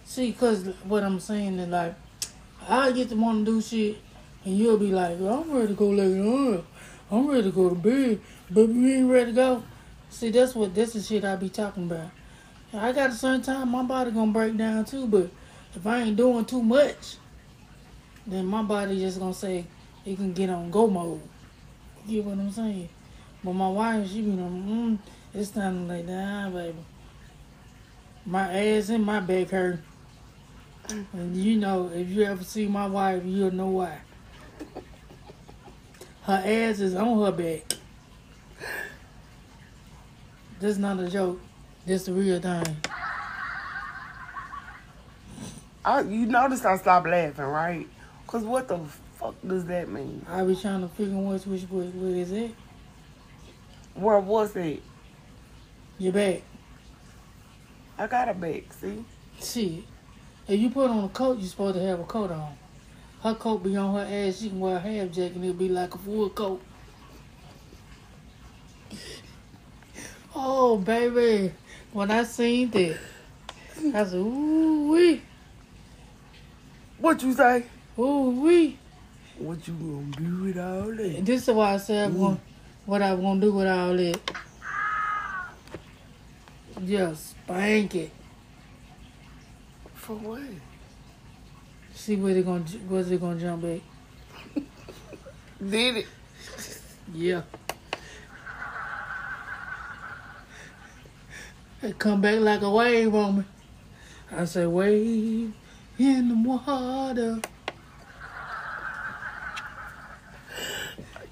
See, cause what I'm saying is like, I get to want to do shit, and you'll be like, I'm ready to go lay down. I'm ready to go to bed, but you ain't ready to go. See, that's what this is shit I be talking about. I got a certain time my body gonna break down too, but if I ain't doing too much, then my body just gonna say it can get on go mode. You get what I'm saying? But my wife, she be like, mm, it's time to lay down, baby. My ass and my back hurt. And you know, if you ever see my wife, you'll know why. Her ass is on her back. This is not a joke. This the real thing. I, you notice I stopped laughing, right? Cause what the fuck does that mean? I be trying to figure which which way, where is it? Where was it? Your back. I got a back, see? Shit. If you put on a coat, you're supposed to have a coat on. Her coat be on her ass, she can wear a half jacket and it'll be like a full coat. Oh, baby. When I seen that, I said, ooh wee, What you say? ooh wee. What you gonna do with all that? And this is why I said I'm what I'm gonna do with all that. Just spank it. For what? See where they gonna, where's it gonna jump back. (laughs) Did it? Yeah. It come back like a wave on me. I say, wave in the water.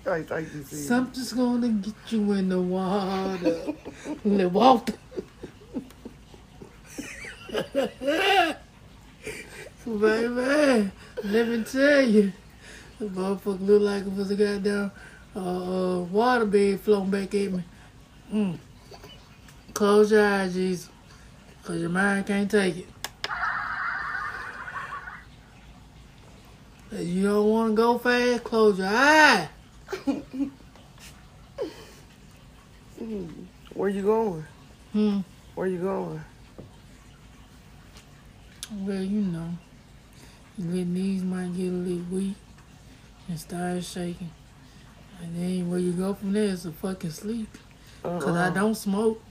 I see. Something's gonna get you in the water. in the water. Baby, let me tell you, the motherfucker look like it was a goddamn uh, water bed floating back at me. Mm. Close your eyes, Jesus, cause your mind can't take it. If you don't want to go fast, close your eye. (laughs) Where you going? Hmm. Where you going? Well, you know, your knees might get a little weak and start shaking. And then where you go from there is to fucking sleep. Cause I Uh-uh. don't smoke.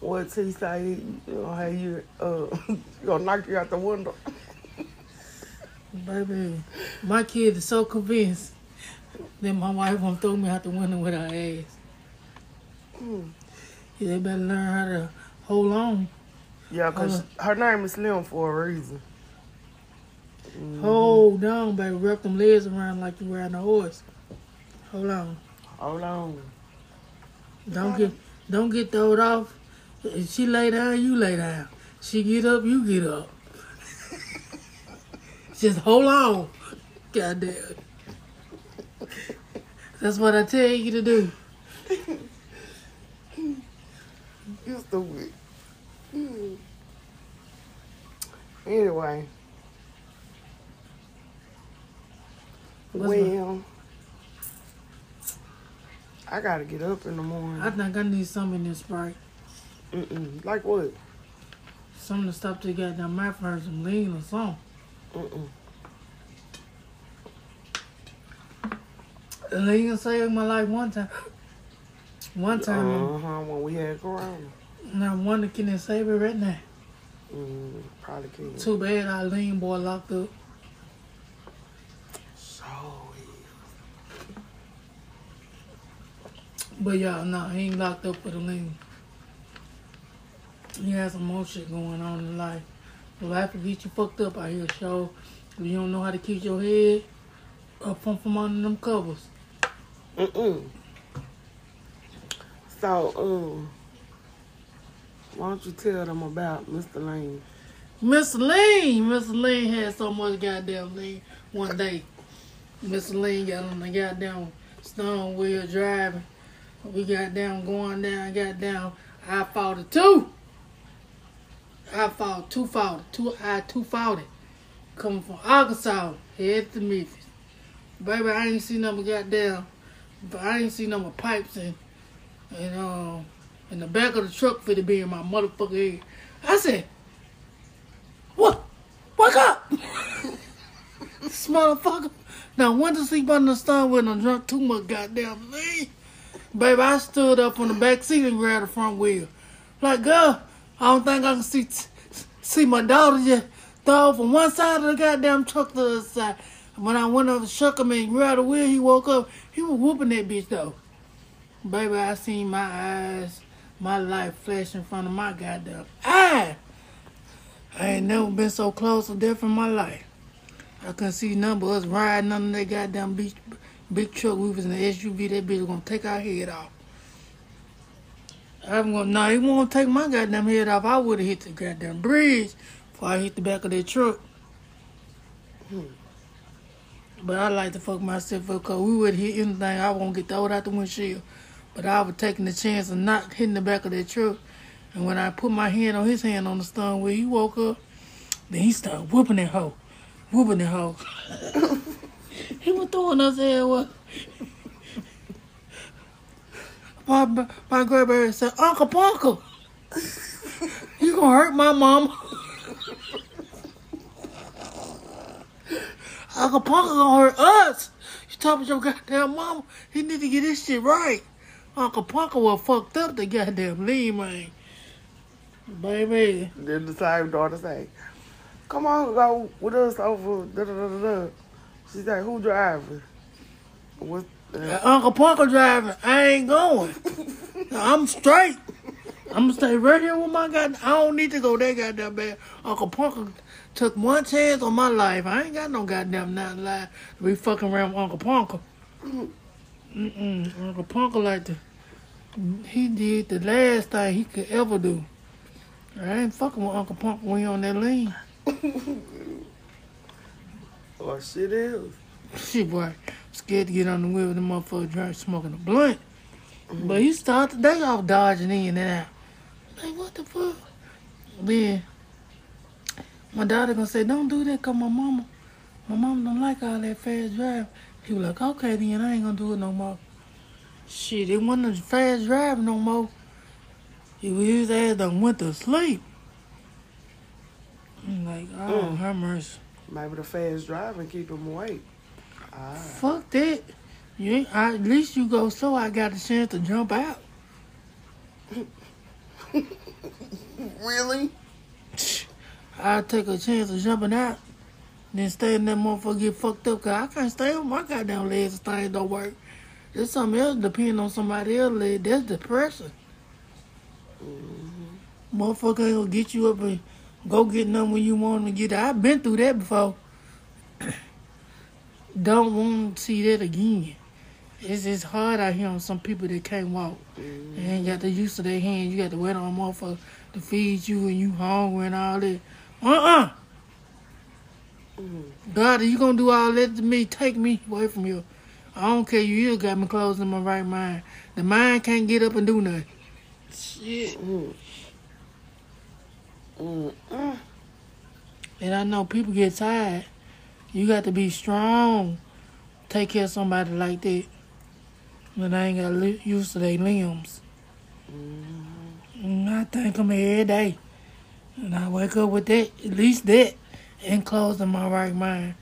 What's he say? You know, how you uh, (laughs) gonna knock you out the window? Baby, my kid is so convinced that my wife won't throw me out the window with her ass. Hmm. Yeah, they better learn how to hold on. Yeah, cause Uh. her name is Slim for a reason. Mhm. Hold on, baby. Wrap them legs around like you're riding a horse. Hold on. Hold on. Don't get don't get throwed off. If she lay down, you lay down. She get up, you get up. (laughs) Just hold on. God damn. That's what I tell you to do. (laughs) You stupid. Hmm. Anyway. What's my- well, I gotta get up in the morning. I think I need something in this Sprite. Mm-mm. Like what? Something to stop the goddamn mouth hurt some lean or something. Mm-mm. Lean saved my life one time. (gasps) One time. Uh-huh, when we had Corona. Now, I wonder can it save it right now. Mm, probably can. Too bad our lean boy locked up. But y'all, no, he ain't locked up for the lean. He has some more shit going on in life. Life will get you fucked up out here, show. if you don't know how to keep your head up from, from under them covers. mm-mm. So, um, why don't you tell them about Mr. Lane? Miss Lane! Miss Lane had so much goddamn lean one day. Miss Lane got on the goddamn stone wheel driving. We got down going down, got down I forty two. I fought two forty, two I two forty. Coming from Arkansas, head to Memphis. Baby, I ain't seen but goddamn but I ain't seen but pipes and and um in the back of the truck for to be in my motherfucker head. I said, what? Wake up! (laughs) this motherfucker. Now, went to sleep under the sun when I drunk too much goddamn lean. Baby, I stood up on the back seat and grabbed the front wheel. Like, girl, I don't think I can see see my daughter just throw from one side of the goddamn truck to the other side. When I went up and shook him and grabbed the wheel, he woke up. He was whooping that bitch, though. Baby, I seen my eyes, my life flash in front of my goddamn eye. I ain't never been so close to death in my life. I couldn't see none but us riding under that goddamn big, big truck. We was in the SUV. That bitch was gonna take our head off. I'm gonna, no, he won't take my goddamn head off. I would have hit the goddamn bridge before I hit the back of that truck. But I like to fuck myself up because we would hit anything. I won't get thrown out the windshield. But I was taking the chance of not hitting the back of that truck. And when I put my hand on his hand on the steering where he woke up. Then he started whooping that hoe. Whooping that hoe. (laughs) he was throwing us head what? My, my grandbaby said, Uncle Punker, you gonna hurt my mama. Uncle Punker gonna hurt us. You talking about your goddamn mama? He need to get this shit right. Uncle Punker was fucked up the goddamn lean, man. Baby. Then the same daughter say, come on, go with us over, da da da da da. like, who driving? What? Uncle Parker driving. I ain't going. I'm straight. I'm gonna stay right here with my god. I don't need to go that goddamn bad. Uncle Parker took one chance on my life. I ain't got no goddamn nine life to be fucking around with Uncle Parker. Mm-mm. Uncle Punker like to. He did the last thing he could ever do. I ain't fucking with Uncle Punker when he on that lean. Or shit is. Shit, boy. Scared to get on the wheel with the motherfucker drunk smoking a blunt. But he started the day off dodging in and out. Like, what the fuck? Then, my daughter gonna say, don't do that cause my mama, my mama don't like all that fast driving. He was like, okay then, I ain't gonna do it no more. Shit, it wasn't fast driving no more. He was his ass done went to sleep. I'm like, oh, Mm. her mercy. Maybe the fast driving keep him awake. Ah. Fuck that. You ain't, I, at least you go so I got a chance to jump out. (laughs) Really? I take a chance of jumping out. Then stay in that motherfucker get fucked up. Cause I can't stay on my goddamn legs if things don't work. There's something else depending on somebody else's leg. That's depression. Motherfucker ain't gonna get you up and go get nothing when you want to get it. I've been through that before. (clears throat) don't want to see that again. It's just hard out here on some people that can't walk. They ain't got the use of their hand. You got to wait on a motherfucker to feed you and you hungry and all that. Uh-uh. God, if you gonna do all that to me, take me away from you. I don't care. You still got me closed in my right mind. The mind can't get up and do nothing. Shit. Mm. Mm. Mm. And I know people get tired. You got to be strong. Take care of somebody like that. When I ain't got li- used to their limbs. And I thank them every day. And I wake up with that, at least that, and close in my right mind.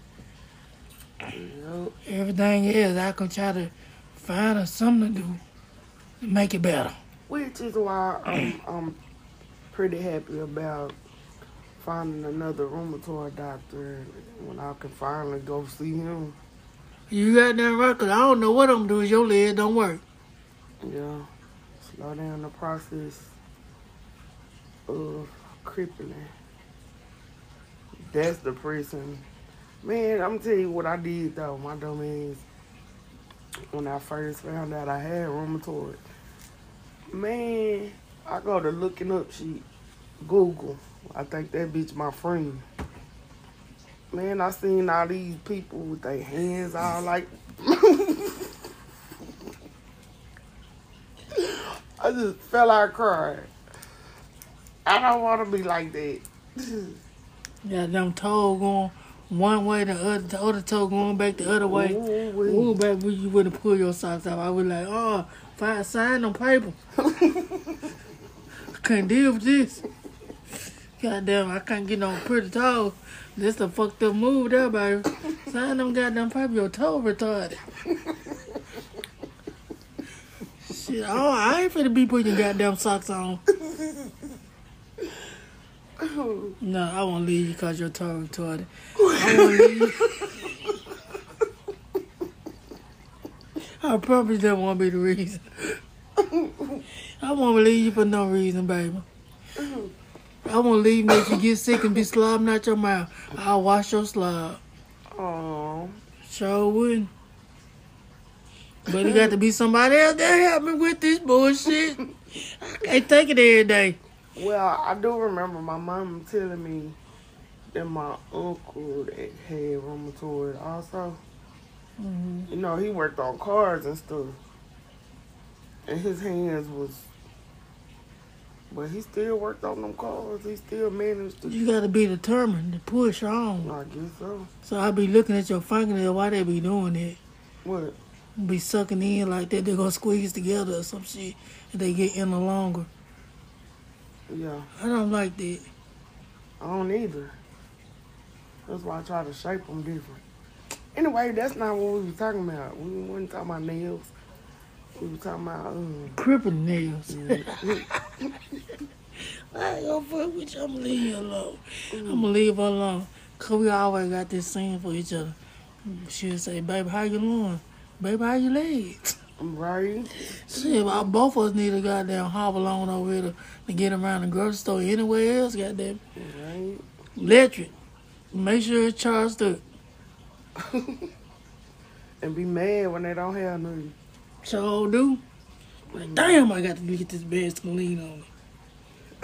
Yup. Everything else, I can try to find something to do to make it better. Which is why I'm pretty happy about finding another rheumatoid doctor when I can finally go see him. You got that right, cause I don't know what I'm doing. Your leg don't work. Yeah. Slow down the process of crippling. That's depressing. Man, I'm tell you what I did though, my dumb ass. When I first found out I had rheumatoid. Man, I go to looking up shit. Google. I think that bitch my friend. Man, I seen all these people with their hands all like (laughs) I just fell out crying. I don't want to be like that. (laughs) Got them toe going one way, the other, the other toe going back the other way. Ooh-wee. Ooh, baby, you wouldn't pull your socks off. I was like, oh, find sign on paper. (laughs) Couldn't deal with this. Goddamn, I can't get no pretty toes. This a fucked up move there, baby. Sign them goddamn paper, your toe retarded. Shit, oh, I ain't finna be putting your goddamn socks on. No, I won't leave you because your toe retarded. I won't leave. I promise that won't be the reason. (laughs) I won't leave you for no reason, baby. I won't leave you if you get sick and be slobbing out your mouth. I'll wash your slob. Oh, Sure wouldn't. But it got to be somebody else that help me with this bullshit. I can't take it every day. well, I do remember my mom telling me that my uncle that had rheumatoid also. Mm-hmm. You know, he worked on cars and stuff. And his hands was, but he still worked on them cars. He still managed to. You got to be determined to push on. I guess so. So I be looking at your fingernail. Why they be doing that? What? Be sucking in like that. They gonna squeeze together or some shit, and they get in the longer. Yeah, I don't like that. I don't either. That's why I try to shape them different. Anyway, that's not what we were talking about. We weren't talking about nails. We were talking about um, Crippling nails. (laughs) I ain't gonna fuck with you. I'm gonna leave you alone. I'm gonna leave her alone. Cause we always got this saying for each other. She'll say, baby, how you doing? Baby, how your legs? right. Shit, well, both of us need a goddamn hobble on over here to, to get around the grocery store. Anywhere else, goddamn. Right. Electric. Make sure it's charged up. (laughs) And be mad when they don't have nothing. So do. Like, damn, I got to get this Vaseline on me.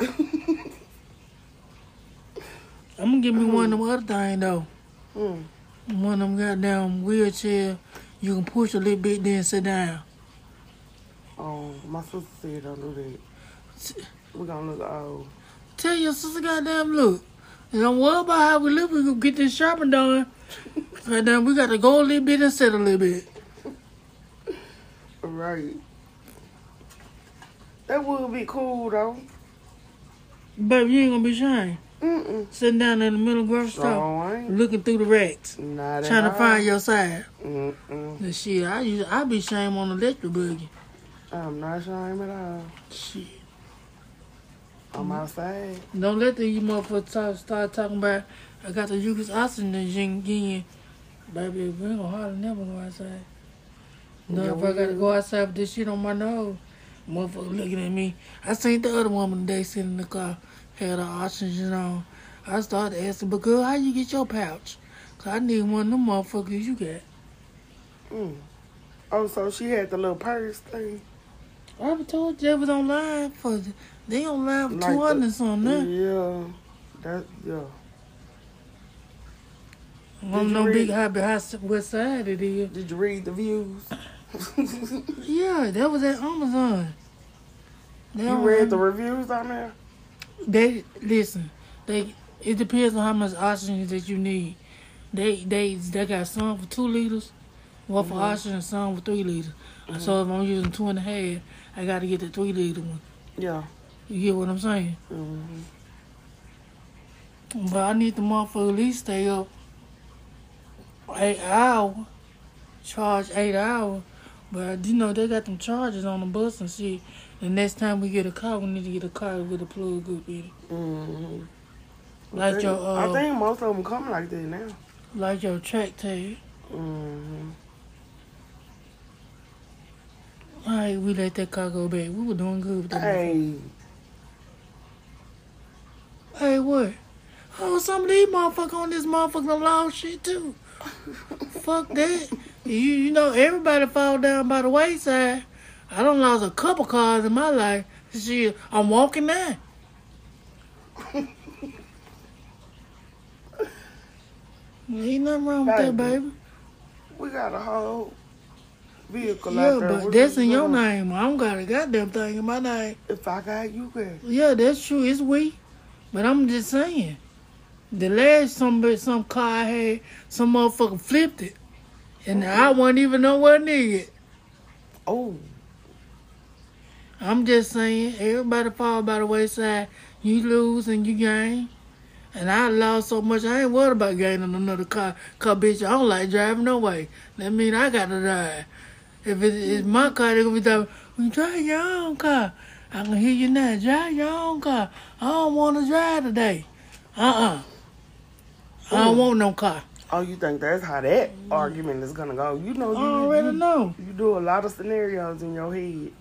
(laughs) I'm gonna give me one of them other thing though. Mm. One of them goddamn wheelchair you can push a little bit then sit down. Oh, my sister said don't do that. We're gonna look old. Tell your sister goddamn look. And don't worry about how we live, we gonna get this shopping done. (laughs) goddamn, we got to go a little bit and sit a little bit. Right. That would be cool though. But you ain't gonna be ashamed. Mm-mm. Sitting down in the middle of the grocery store, looking through the racks, Not trying to at find your side. Mm-mm. The shit, I use, I be ashamed on the electric buggy. I'm not ashamed at all. Shit. I'm mm-hmm. outside. Don't let the you motherfuckers talk, start talking about I got the Lucas oxygen again. Baby, we ain't gonna hardly never go outside. No, Yeah, if I gotta go outside with this shit on my nose, motherfucker looking at me. I seen the other woman today sitting in the car, had her oxygen on. I started asking, but girl, how you get your pouch? Cause I need one of them motherfuckers you got. Mm. Oh, so she had the little purse thing. I told you they was online for they online for Like two hundred the- something. Yeah. That yeah. I don't know big how behind what side it is. Did you read the views? (laughs) Yeah, that was at Amazon. They you read the reviews on there? They listen. They it depends on how much oxygen that you need. They they they got some for two liters, one for Mhm. oxygen, some for three liters. So if I'm using two and a half, I got to get the three liter one. Yeah. You get what I'm saying? hmm But I need the motherfucker at least stay up eight hours, charge eight hours. But you know they got them charges on the bus and shit. The next time we get a car, we need to get a car with a plug up in it. hmm Like your uh, I think most of them come like that now. like your track tag. hmm All right, we let that car go back. We were doing good with that. Hey, Hey, what? Oh, some of these motherfuckers on this motherfucking loud shit too. (laughs) Fuck that. You you know everybody fall down by the wayside. I done lost a couple cars in my life. Shit, I'm walking now. (laughs) Ain't nothing wrong with that, Baby. we got a whole vehicle Yeah, out there. but that's in your name. I don't got a goddamn thing in my name. If I got you, got. Yeah, that's true. It's we. But I'm just saying. The last some some car I had, some motherfucker flipped it. And I wasn't even know what near it. Oh, I'm just saying, everybody fall by the wayside. You lose and you gain. And I lost so much, I ain't worried about gaining another car. Cause bitch, I don't like driving no way. That mean I gotta drive. If it, it's my car, they gonna be talking, well, drive your own car. I can hear you now, drive your own car. I don't wanna drive today. Uh-uh. I don't want no car. Oh, you think that's how that argument is gonna go? You know, I you, already you, know. you do a lot of scenarios in your head.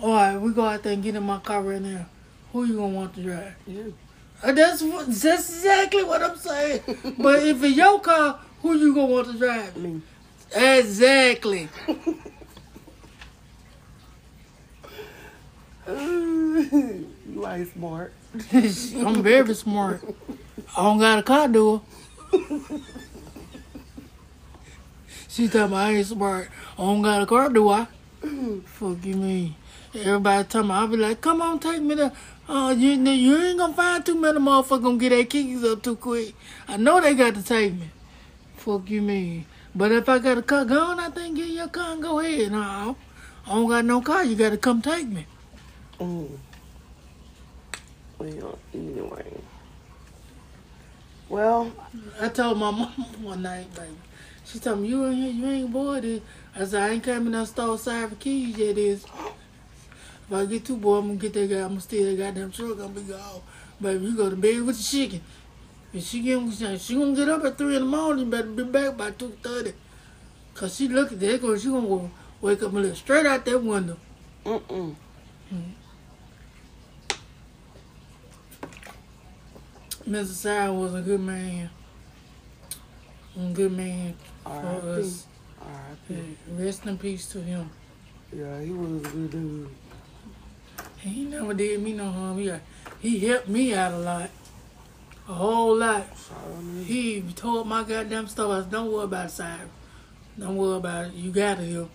All right, we go out there and get in my car right now. Who you gonna want to drive? You. Uh, That's what, that's exactly what I'm saying. (laughs) but if it's your car, who you gonna want to drive? Me. Exactly. (laughs) you ain't smart. (laughs) I'm very smart. I don't got a car door. She tell me I ain't smart. I don't got a car do I? (clears throat) Fuck you mean? Everybody tell me I be like, come on, take me to. Uh, you you ain't gonna find too many motherfuckers gonna get their keys up too quick. I know they got to take me. Fuck you mean? But if I got a car, go on, I think get your car and go ahead. No, I don't got no car. You got to come take me. Mm. Well, anyway. Well, I told my (laughs) mom one night, baby. She told me, you ain't, here, you ain't bored. is-" I said, I ain't coming to store side for keys yet. Is if I get too bored, I'm gonna get that guy. I'm gonna steal that goddamn truck. I'm gonna be gone. Baby, you go to bed with the chicken. If she get, she gonna get up at three in the morning. You better be back by two thirty. Cause she look at that, cause she gonna wake up and look straight out that window. mm-mm. Mm-hmm. Mr. Sire was a good man. A good man for R.I.P. us. Hey, Rest in peace to him. Yeah, he was a good dude. He never did me no harm. He, he helped me out a lot. A whole lot. He told my goddamn stuff. I said, don't worry about it, Cyrus. Don't worry about it. You got it here.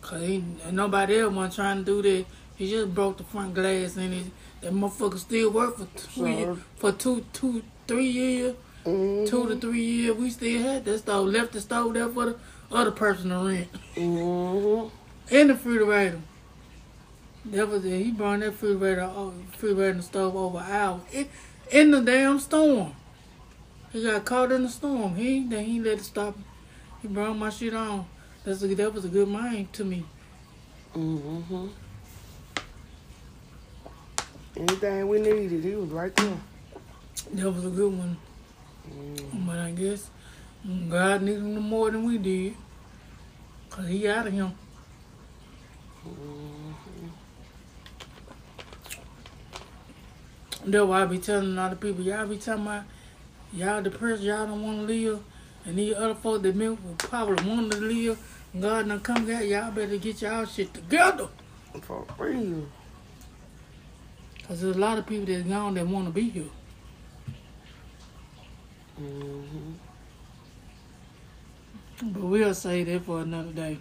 Cause he, nobody else was trying to do that. He just broke the front glass and it, that motherfucker still worked for two, Sure. for two, two, three years. Mm-hmm. Two to three years, we still had that stove. Left the stove there for the other person to rent. Mm-hmm. In the refrigerator. That was it. He burned that refrigerator, uh, refrigerator and stove over an hour. In, in the damn storm. He got caught in the storm. He then he let it stop. He burned my shit on. That's a, that was a good mind to me. Mm-hmm. Anything we needed, he was right there. That was a good one. Mm. But I guess God needed him more than we did. Cause he out of him. Mm-hmm. That's why I be telling a lot of people, y'all be talking about y'all depressed, y'all don't want to live. And these other folks that may probably want to live, God done come get y'all better get y'all shit together. For real. Because there's a lot of people that's gone that want to be here. Mm-hmm. But we'll say that for another day.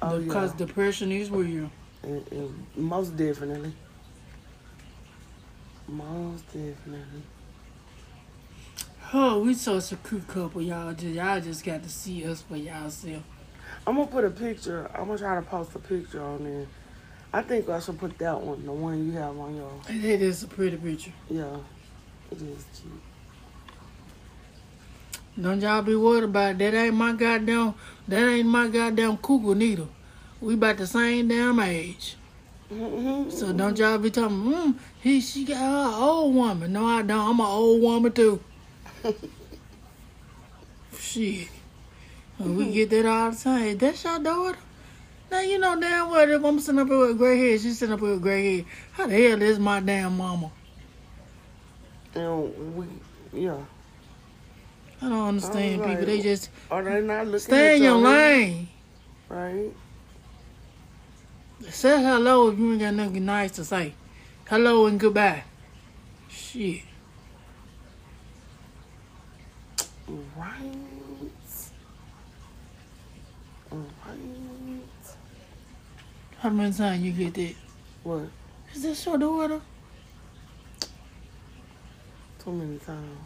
Oh, because yeah. depression is real. It- it- most definitely. Most definitely. Oh, we such a cute couple, y'all. Just, y'all just got to see us for y'allself. I'm gonna put a picture. I'm gonna try to post a picture on there. I think I should put that one, the one you have on your. It is a pretty picture. Yeah, it is cute. Don't y'all be worried about it. That ain't my goddamn, that ain't my goddamn cougar neither. We about the same damn age. Mm-hmm. So don't y'all be talking, mm, he, she got her a old woman. No, I don't. I'm an old woman too. (laughs) Shit. We get that all the time. That's your daughter? Now you know damn well if I'm sitting up here with gray hair, she's sitting up here with gray hair. How the hell is my damn mama? And we, yeah. I don't understand people. They just Are they not looking stay in your your lane. Right. Say hello if you ain't got nothing nice to say. Hello and goodbye. Shit. Right. Right. How many times you get that? What? Is this your daughter? Too many times.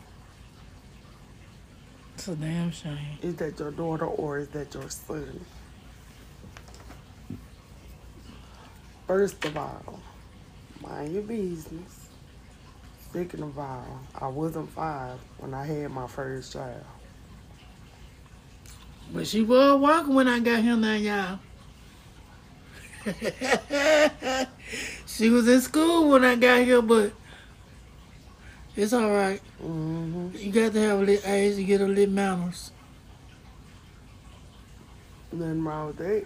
It's a damn shame. Is that your daughter or is that your son? First of all, mind your business. Second of all, I wasn't five when I had my first child. But she was walking when I got here now, y'all. (laughs) she was in school when I got here, but it's all right. Mm-hmm. You got to have a little age to get a little manners. Nothing wrong with that.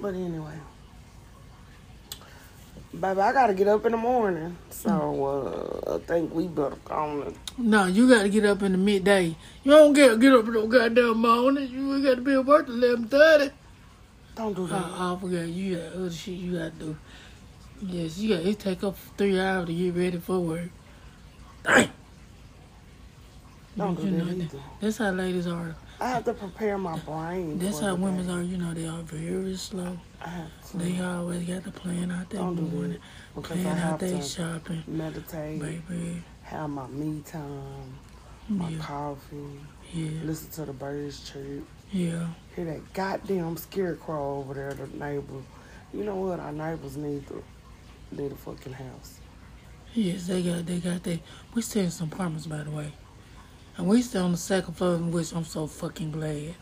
But anyway. Baby, I gotta get up in the morning. So uh, I think we better on and No, you got to get up in the midday. You don't get get up in no goddamn morning. You got to be at work at eleven thirty. don't do that. I, I forgot you got other shit you got to do. Yes, you got it take up three hours to get ready for work. Dang. Don't You do know, that either. That's how ladies are. I have to prepare my brain. That's how women day. are. You know, they are very slow. I have to They always got to plan out their Don't morning, plan out their shopping, meditate, baby. have my me time, my Yeah, coffee, yeah, listen to the birds chirp, yeah. hear that goddamn scarecrow over there, the neighbor. You know what? Our neighbors need to need a fucking house. Yes, they got they got they. We stay in some apartments, by the way, and we stay on the second floor, which I'm so fucking glad.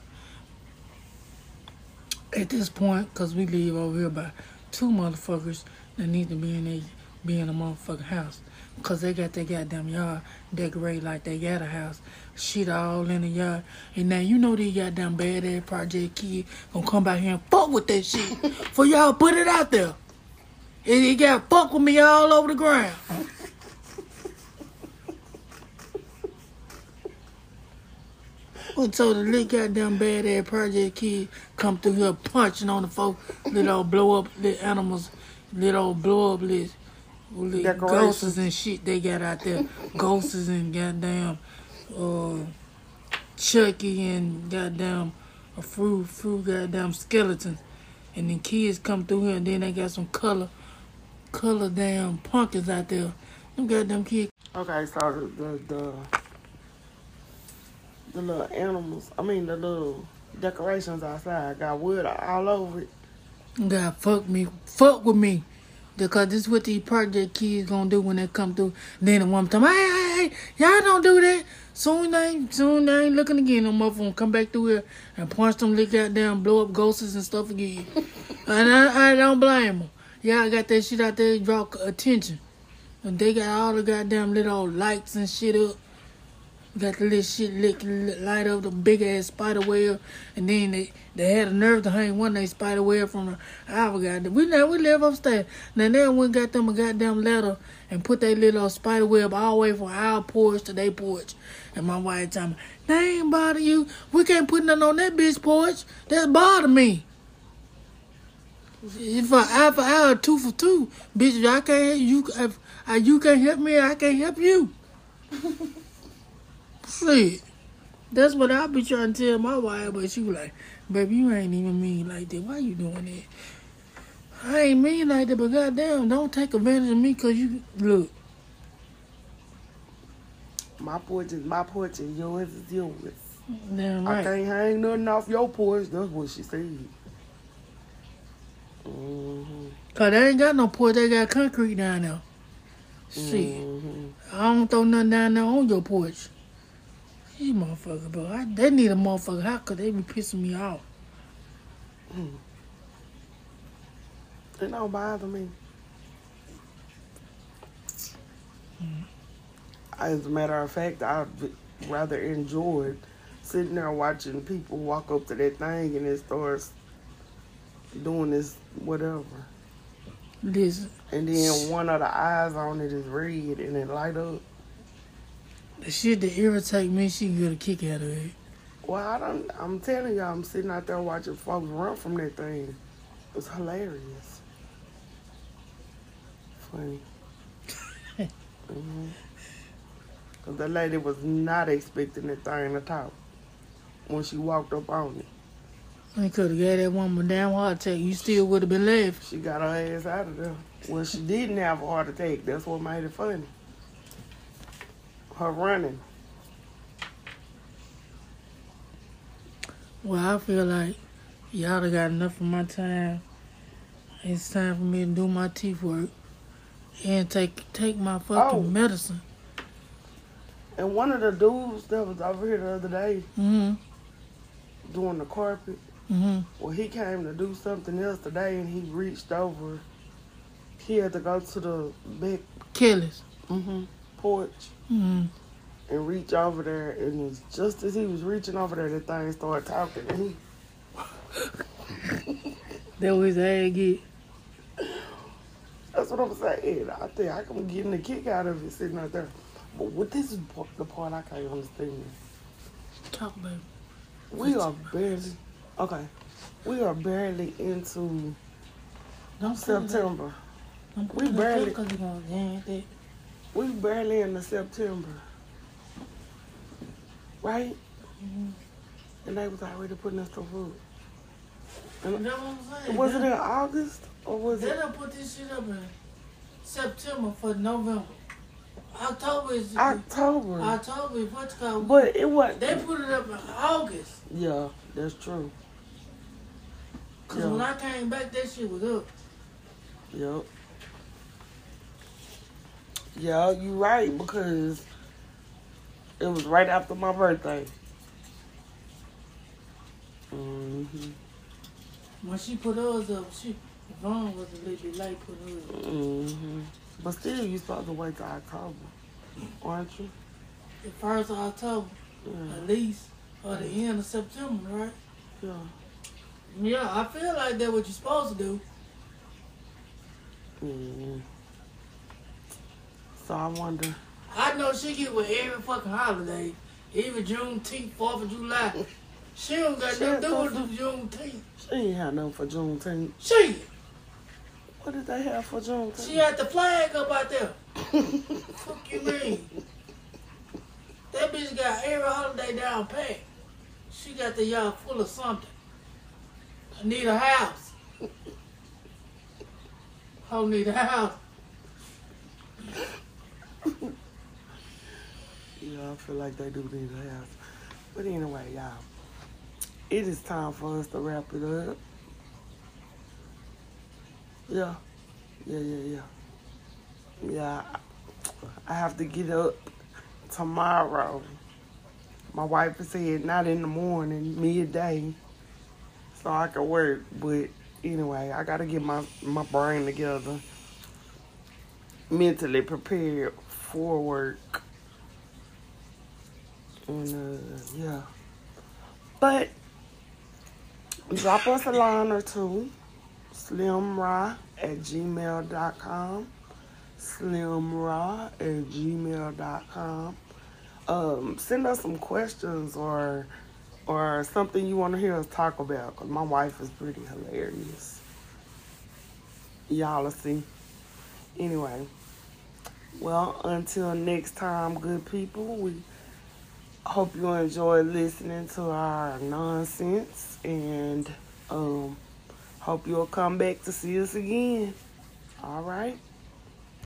At this point, cause we live over here by two motherfuckers that need to be in a be in a motherfucking house, cause they got their goddamn yard decorated like they got a house, shit all in the yard. And now you know these goddamn bad ass project kids gonna come back here and fuck with that shit (laughs) for y'all put it out there. And it got fuck with me all over the ground. So the little goddamn bad ass project kid come through here punching on the folk, little blow up the animals, little blow up list. Little ghosts and shit they got out there. ghosts and goddamn uh Chucky and goddamn a few few goddamn skeletons. And then kids come through here and then they got some color color damn pumpkins out there. Them goddamn kids Okay, so the, the the little animals, I mean the little decorations outside got wood all over it. God fuck me, fuck with me. Because this is what these project kids gonna do when they come through. Then the one time, hey, hey, hey, y'all don't do that. Soon they ain't, soon they ain't looking again. Them motherfuckers come back through here and punch them lick out down, blow up ghosts and stuff again. (laughs) and I, I don't blame them. Y'all got that shit out there to draw attention. And they got all the goddamn little lights and shit up. Got the little shit lit light up the big ass spider web, and then they they had a nerve to hang one of they spider web from the our goddamn. We now we live upstairs. Now they went got them a goddamn ladder and put their little spider web all the way from our porch to their porch. And my wife told me, "They ain't bother you. We can't put nothing on that bitch porch. That bother me." If I eye for eye, two for two, bitch, I can't you if you can't help me, I can't help you. (laughs) Shit. That's what I be trying to tell my wife, but she was like, baby, you ain't even mean like that. Why you doing that? I ain't mean like that, but goddamn, don't take advantage of me because you, look, My porch is my porch and yours is yours. damn right. I can't hang nothing off your porch. That's what she said. Mm-hmm. Because they ain't got no porch, they got concrete down there. Shit. Mm-hmm. I don't throw nothing down there on your porch. These motherfuckers, bro. I, they need a motherfucker. How could they be pissing me off? Hmm. It don't bother me. Hmm. As a matter of fact, I'd rather enjoyed sitting there watching people walk up to that thing and it starts doing this whatever. Listen, And then one of the eyes on it is red and it light up. The shit that irritate me, she can get a kick out of it. Well, I don't. I'm telling y'all, I'm sitting out there watching folks run from that thing. It was hilarious. Funny. (laughs) hmm Cause the lady was not expecting that thing to talk when she walked up on it. I could have got that woman a damn heart attack. You still would have been left. She got her ass out of there. Well, she didn't have a heart attack. That's what made it funny. Her running. Well, I feel like y'all done got enough of my time. It's time for me to do my teeth work and take take my fucking Oh. medicine. And one of the dudes that was over here the other day Mm-hmm. doing the carpet, Mm-hmm. Well, he came to do something else today, and he reached over. He had to go to the back Careless. porch Mm-hmm. and reach over there, and it's just as he was reaching over there, the thing started talking, and he. (laughs) That was ass. That's what I'm saying. I think I can get a kick out of it sitting out there. But what this is the part I can't understand. Talk, baby. We are barely okay. We are barely into Don't. September. Don't We barely- Because you gonna. We barely into September, right? Mm-hmm. And they was already putting us to food. You know what I'm saying? Was it in August or was They it? done put this shit up in September for November. October is October. October is what's called. But it was. They put it up in August. Yeah, that's true. Cause Yeah. when I came back, that shit was up. Yep. Yeah, you right because it was right after my birthday. hmm When she put hers up, she Vaughn was a little bit late putting hers up. hmm But still, you supposed to wait till October, aren't you? The first of October, Yeah. at least, or the end of September, right? yeah. Yeah, I feel like that's what you're supposed to do. Yeah. So I wonder. I know she get with every fucking holiday. Even Juneteenth, Fourth of July. She don't got nothing to do with Juneteenth. She ain't had nothing for Juneteenth. She, What did they have for Juneteenth? she had the flag up out there. (laughs) Fuck you mean? That bitch got every holiday down pat. She got the yard full of something. I need a house. (laughs) I need a house. Yeah, I feel like they do need a house. But anyway, y'all, it is time for us to wrap it up. Yeah, yeah, yeah, yeah. Yeah, I- I have to get up tomorrow. My wife said not in the morning, midday, so I can work. But anyway, I gotta get my my brain together, mentally prepared for work. And uh, yeah. But drop us a line or two. slimrah at gmail.com. slimrah at gmail.com. Um, send us some questions or or something you want to hear us talk about because my wife is pretty hilarious. Y'all see. Anyway, well, until next time, good people, we hope you enjoy listening to our nonsense and um, hope you'll come back to see us again. All right.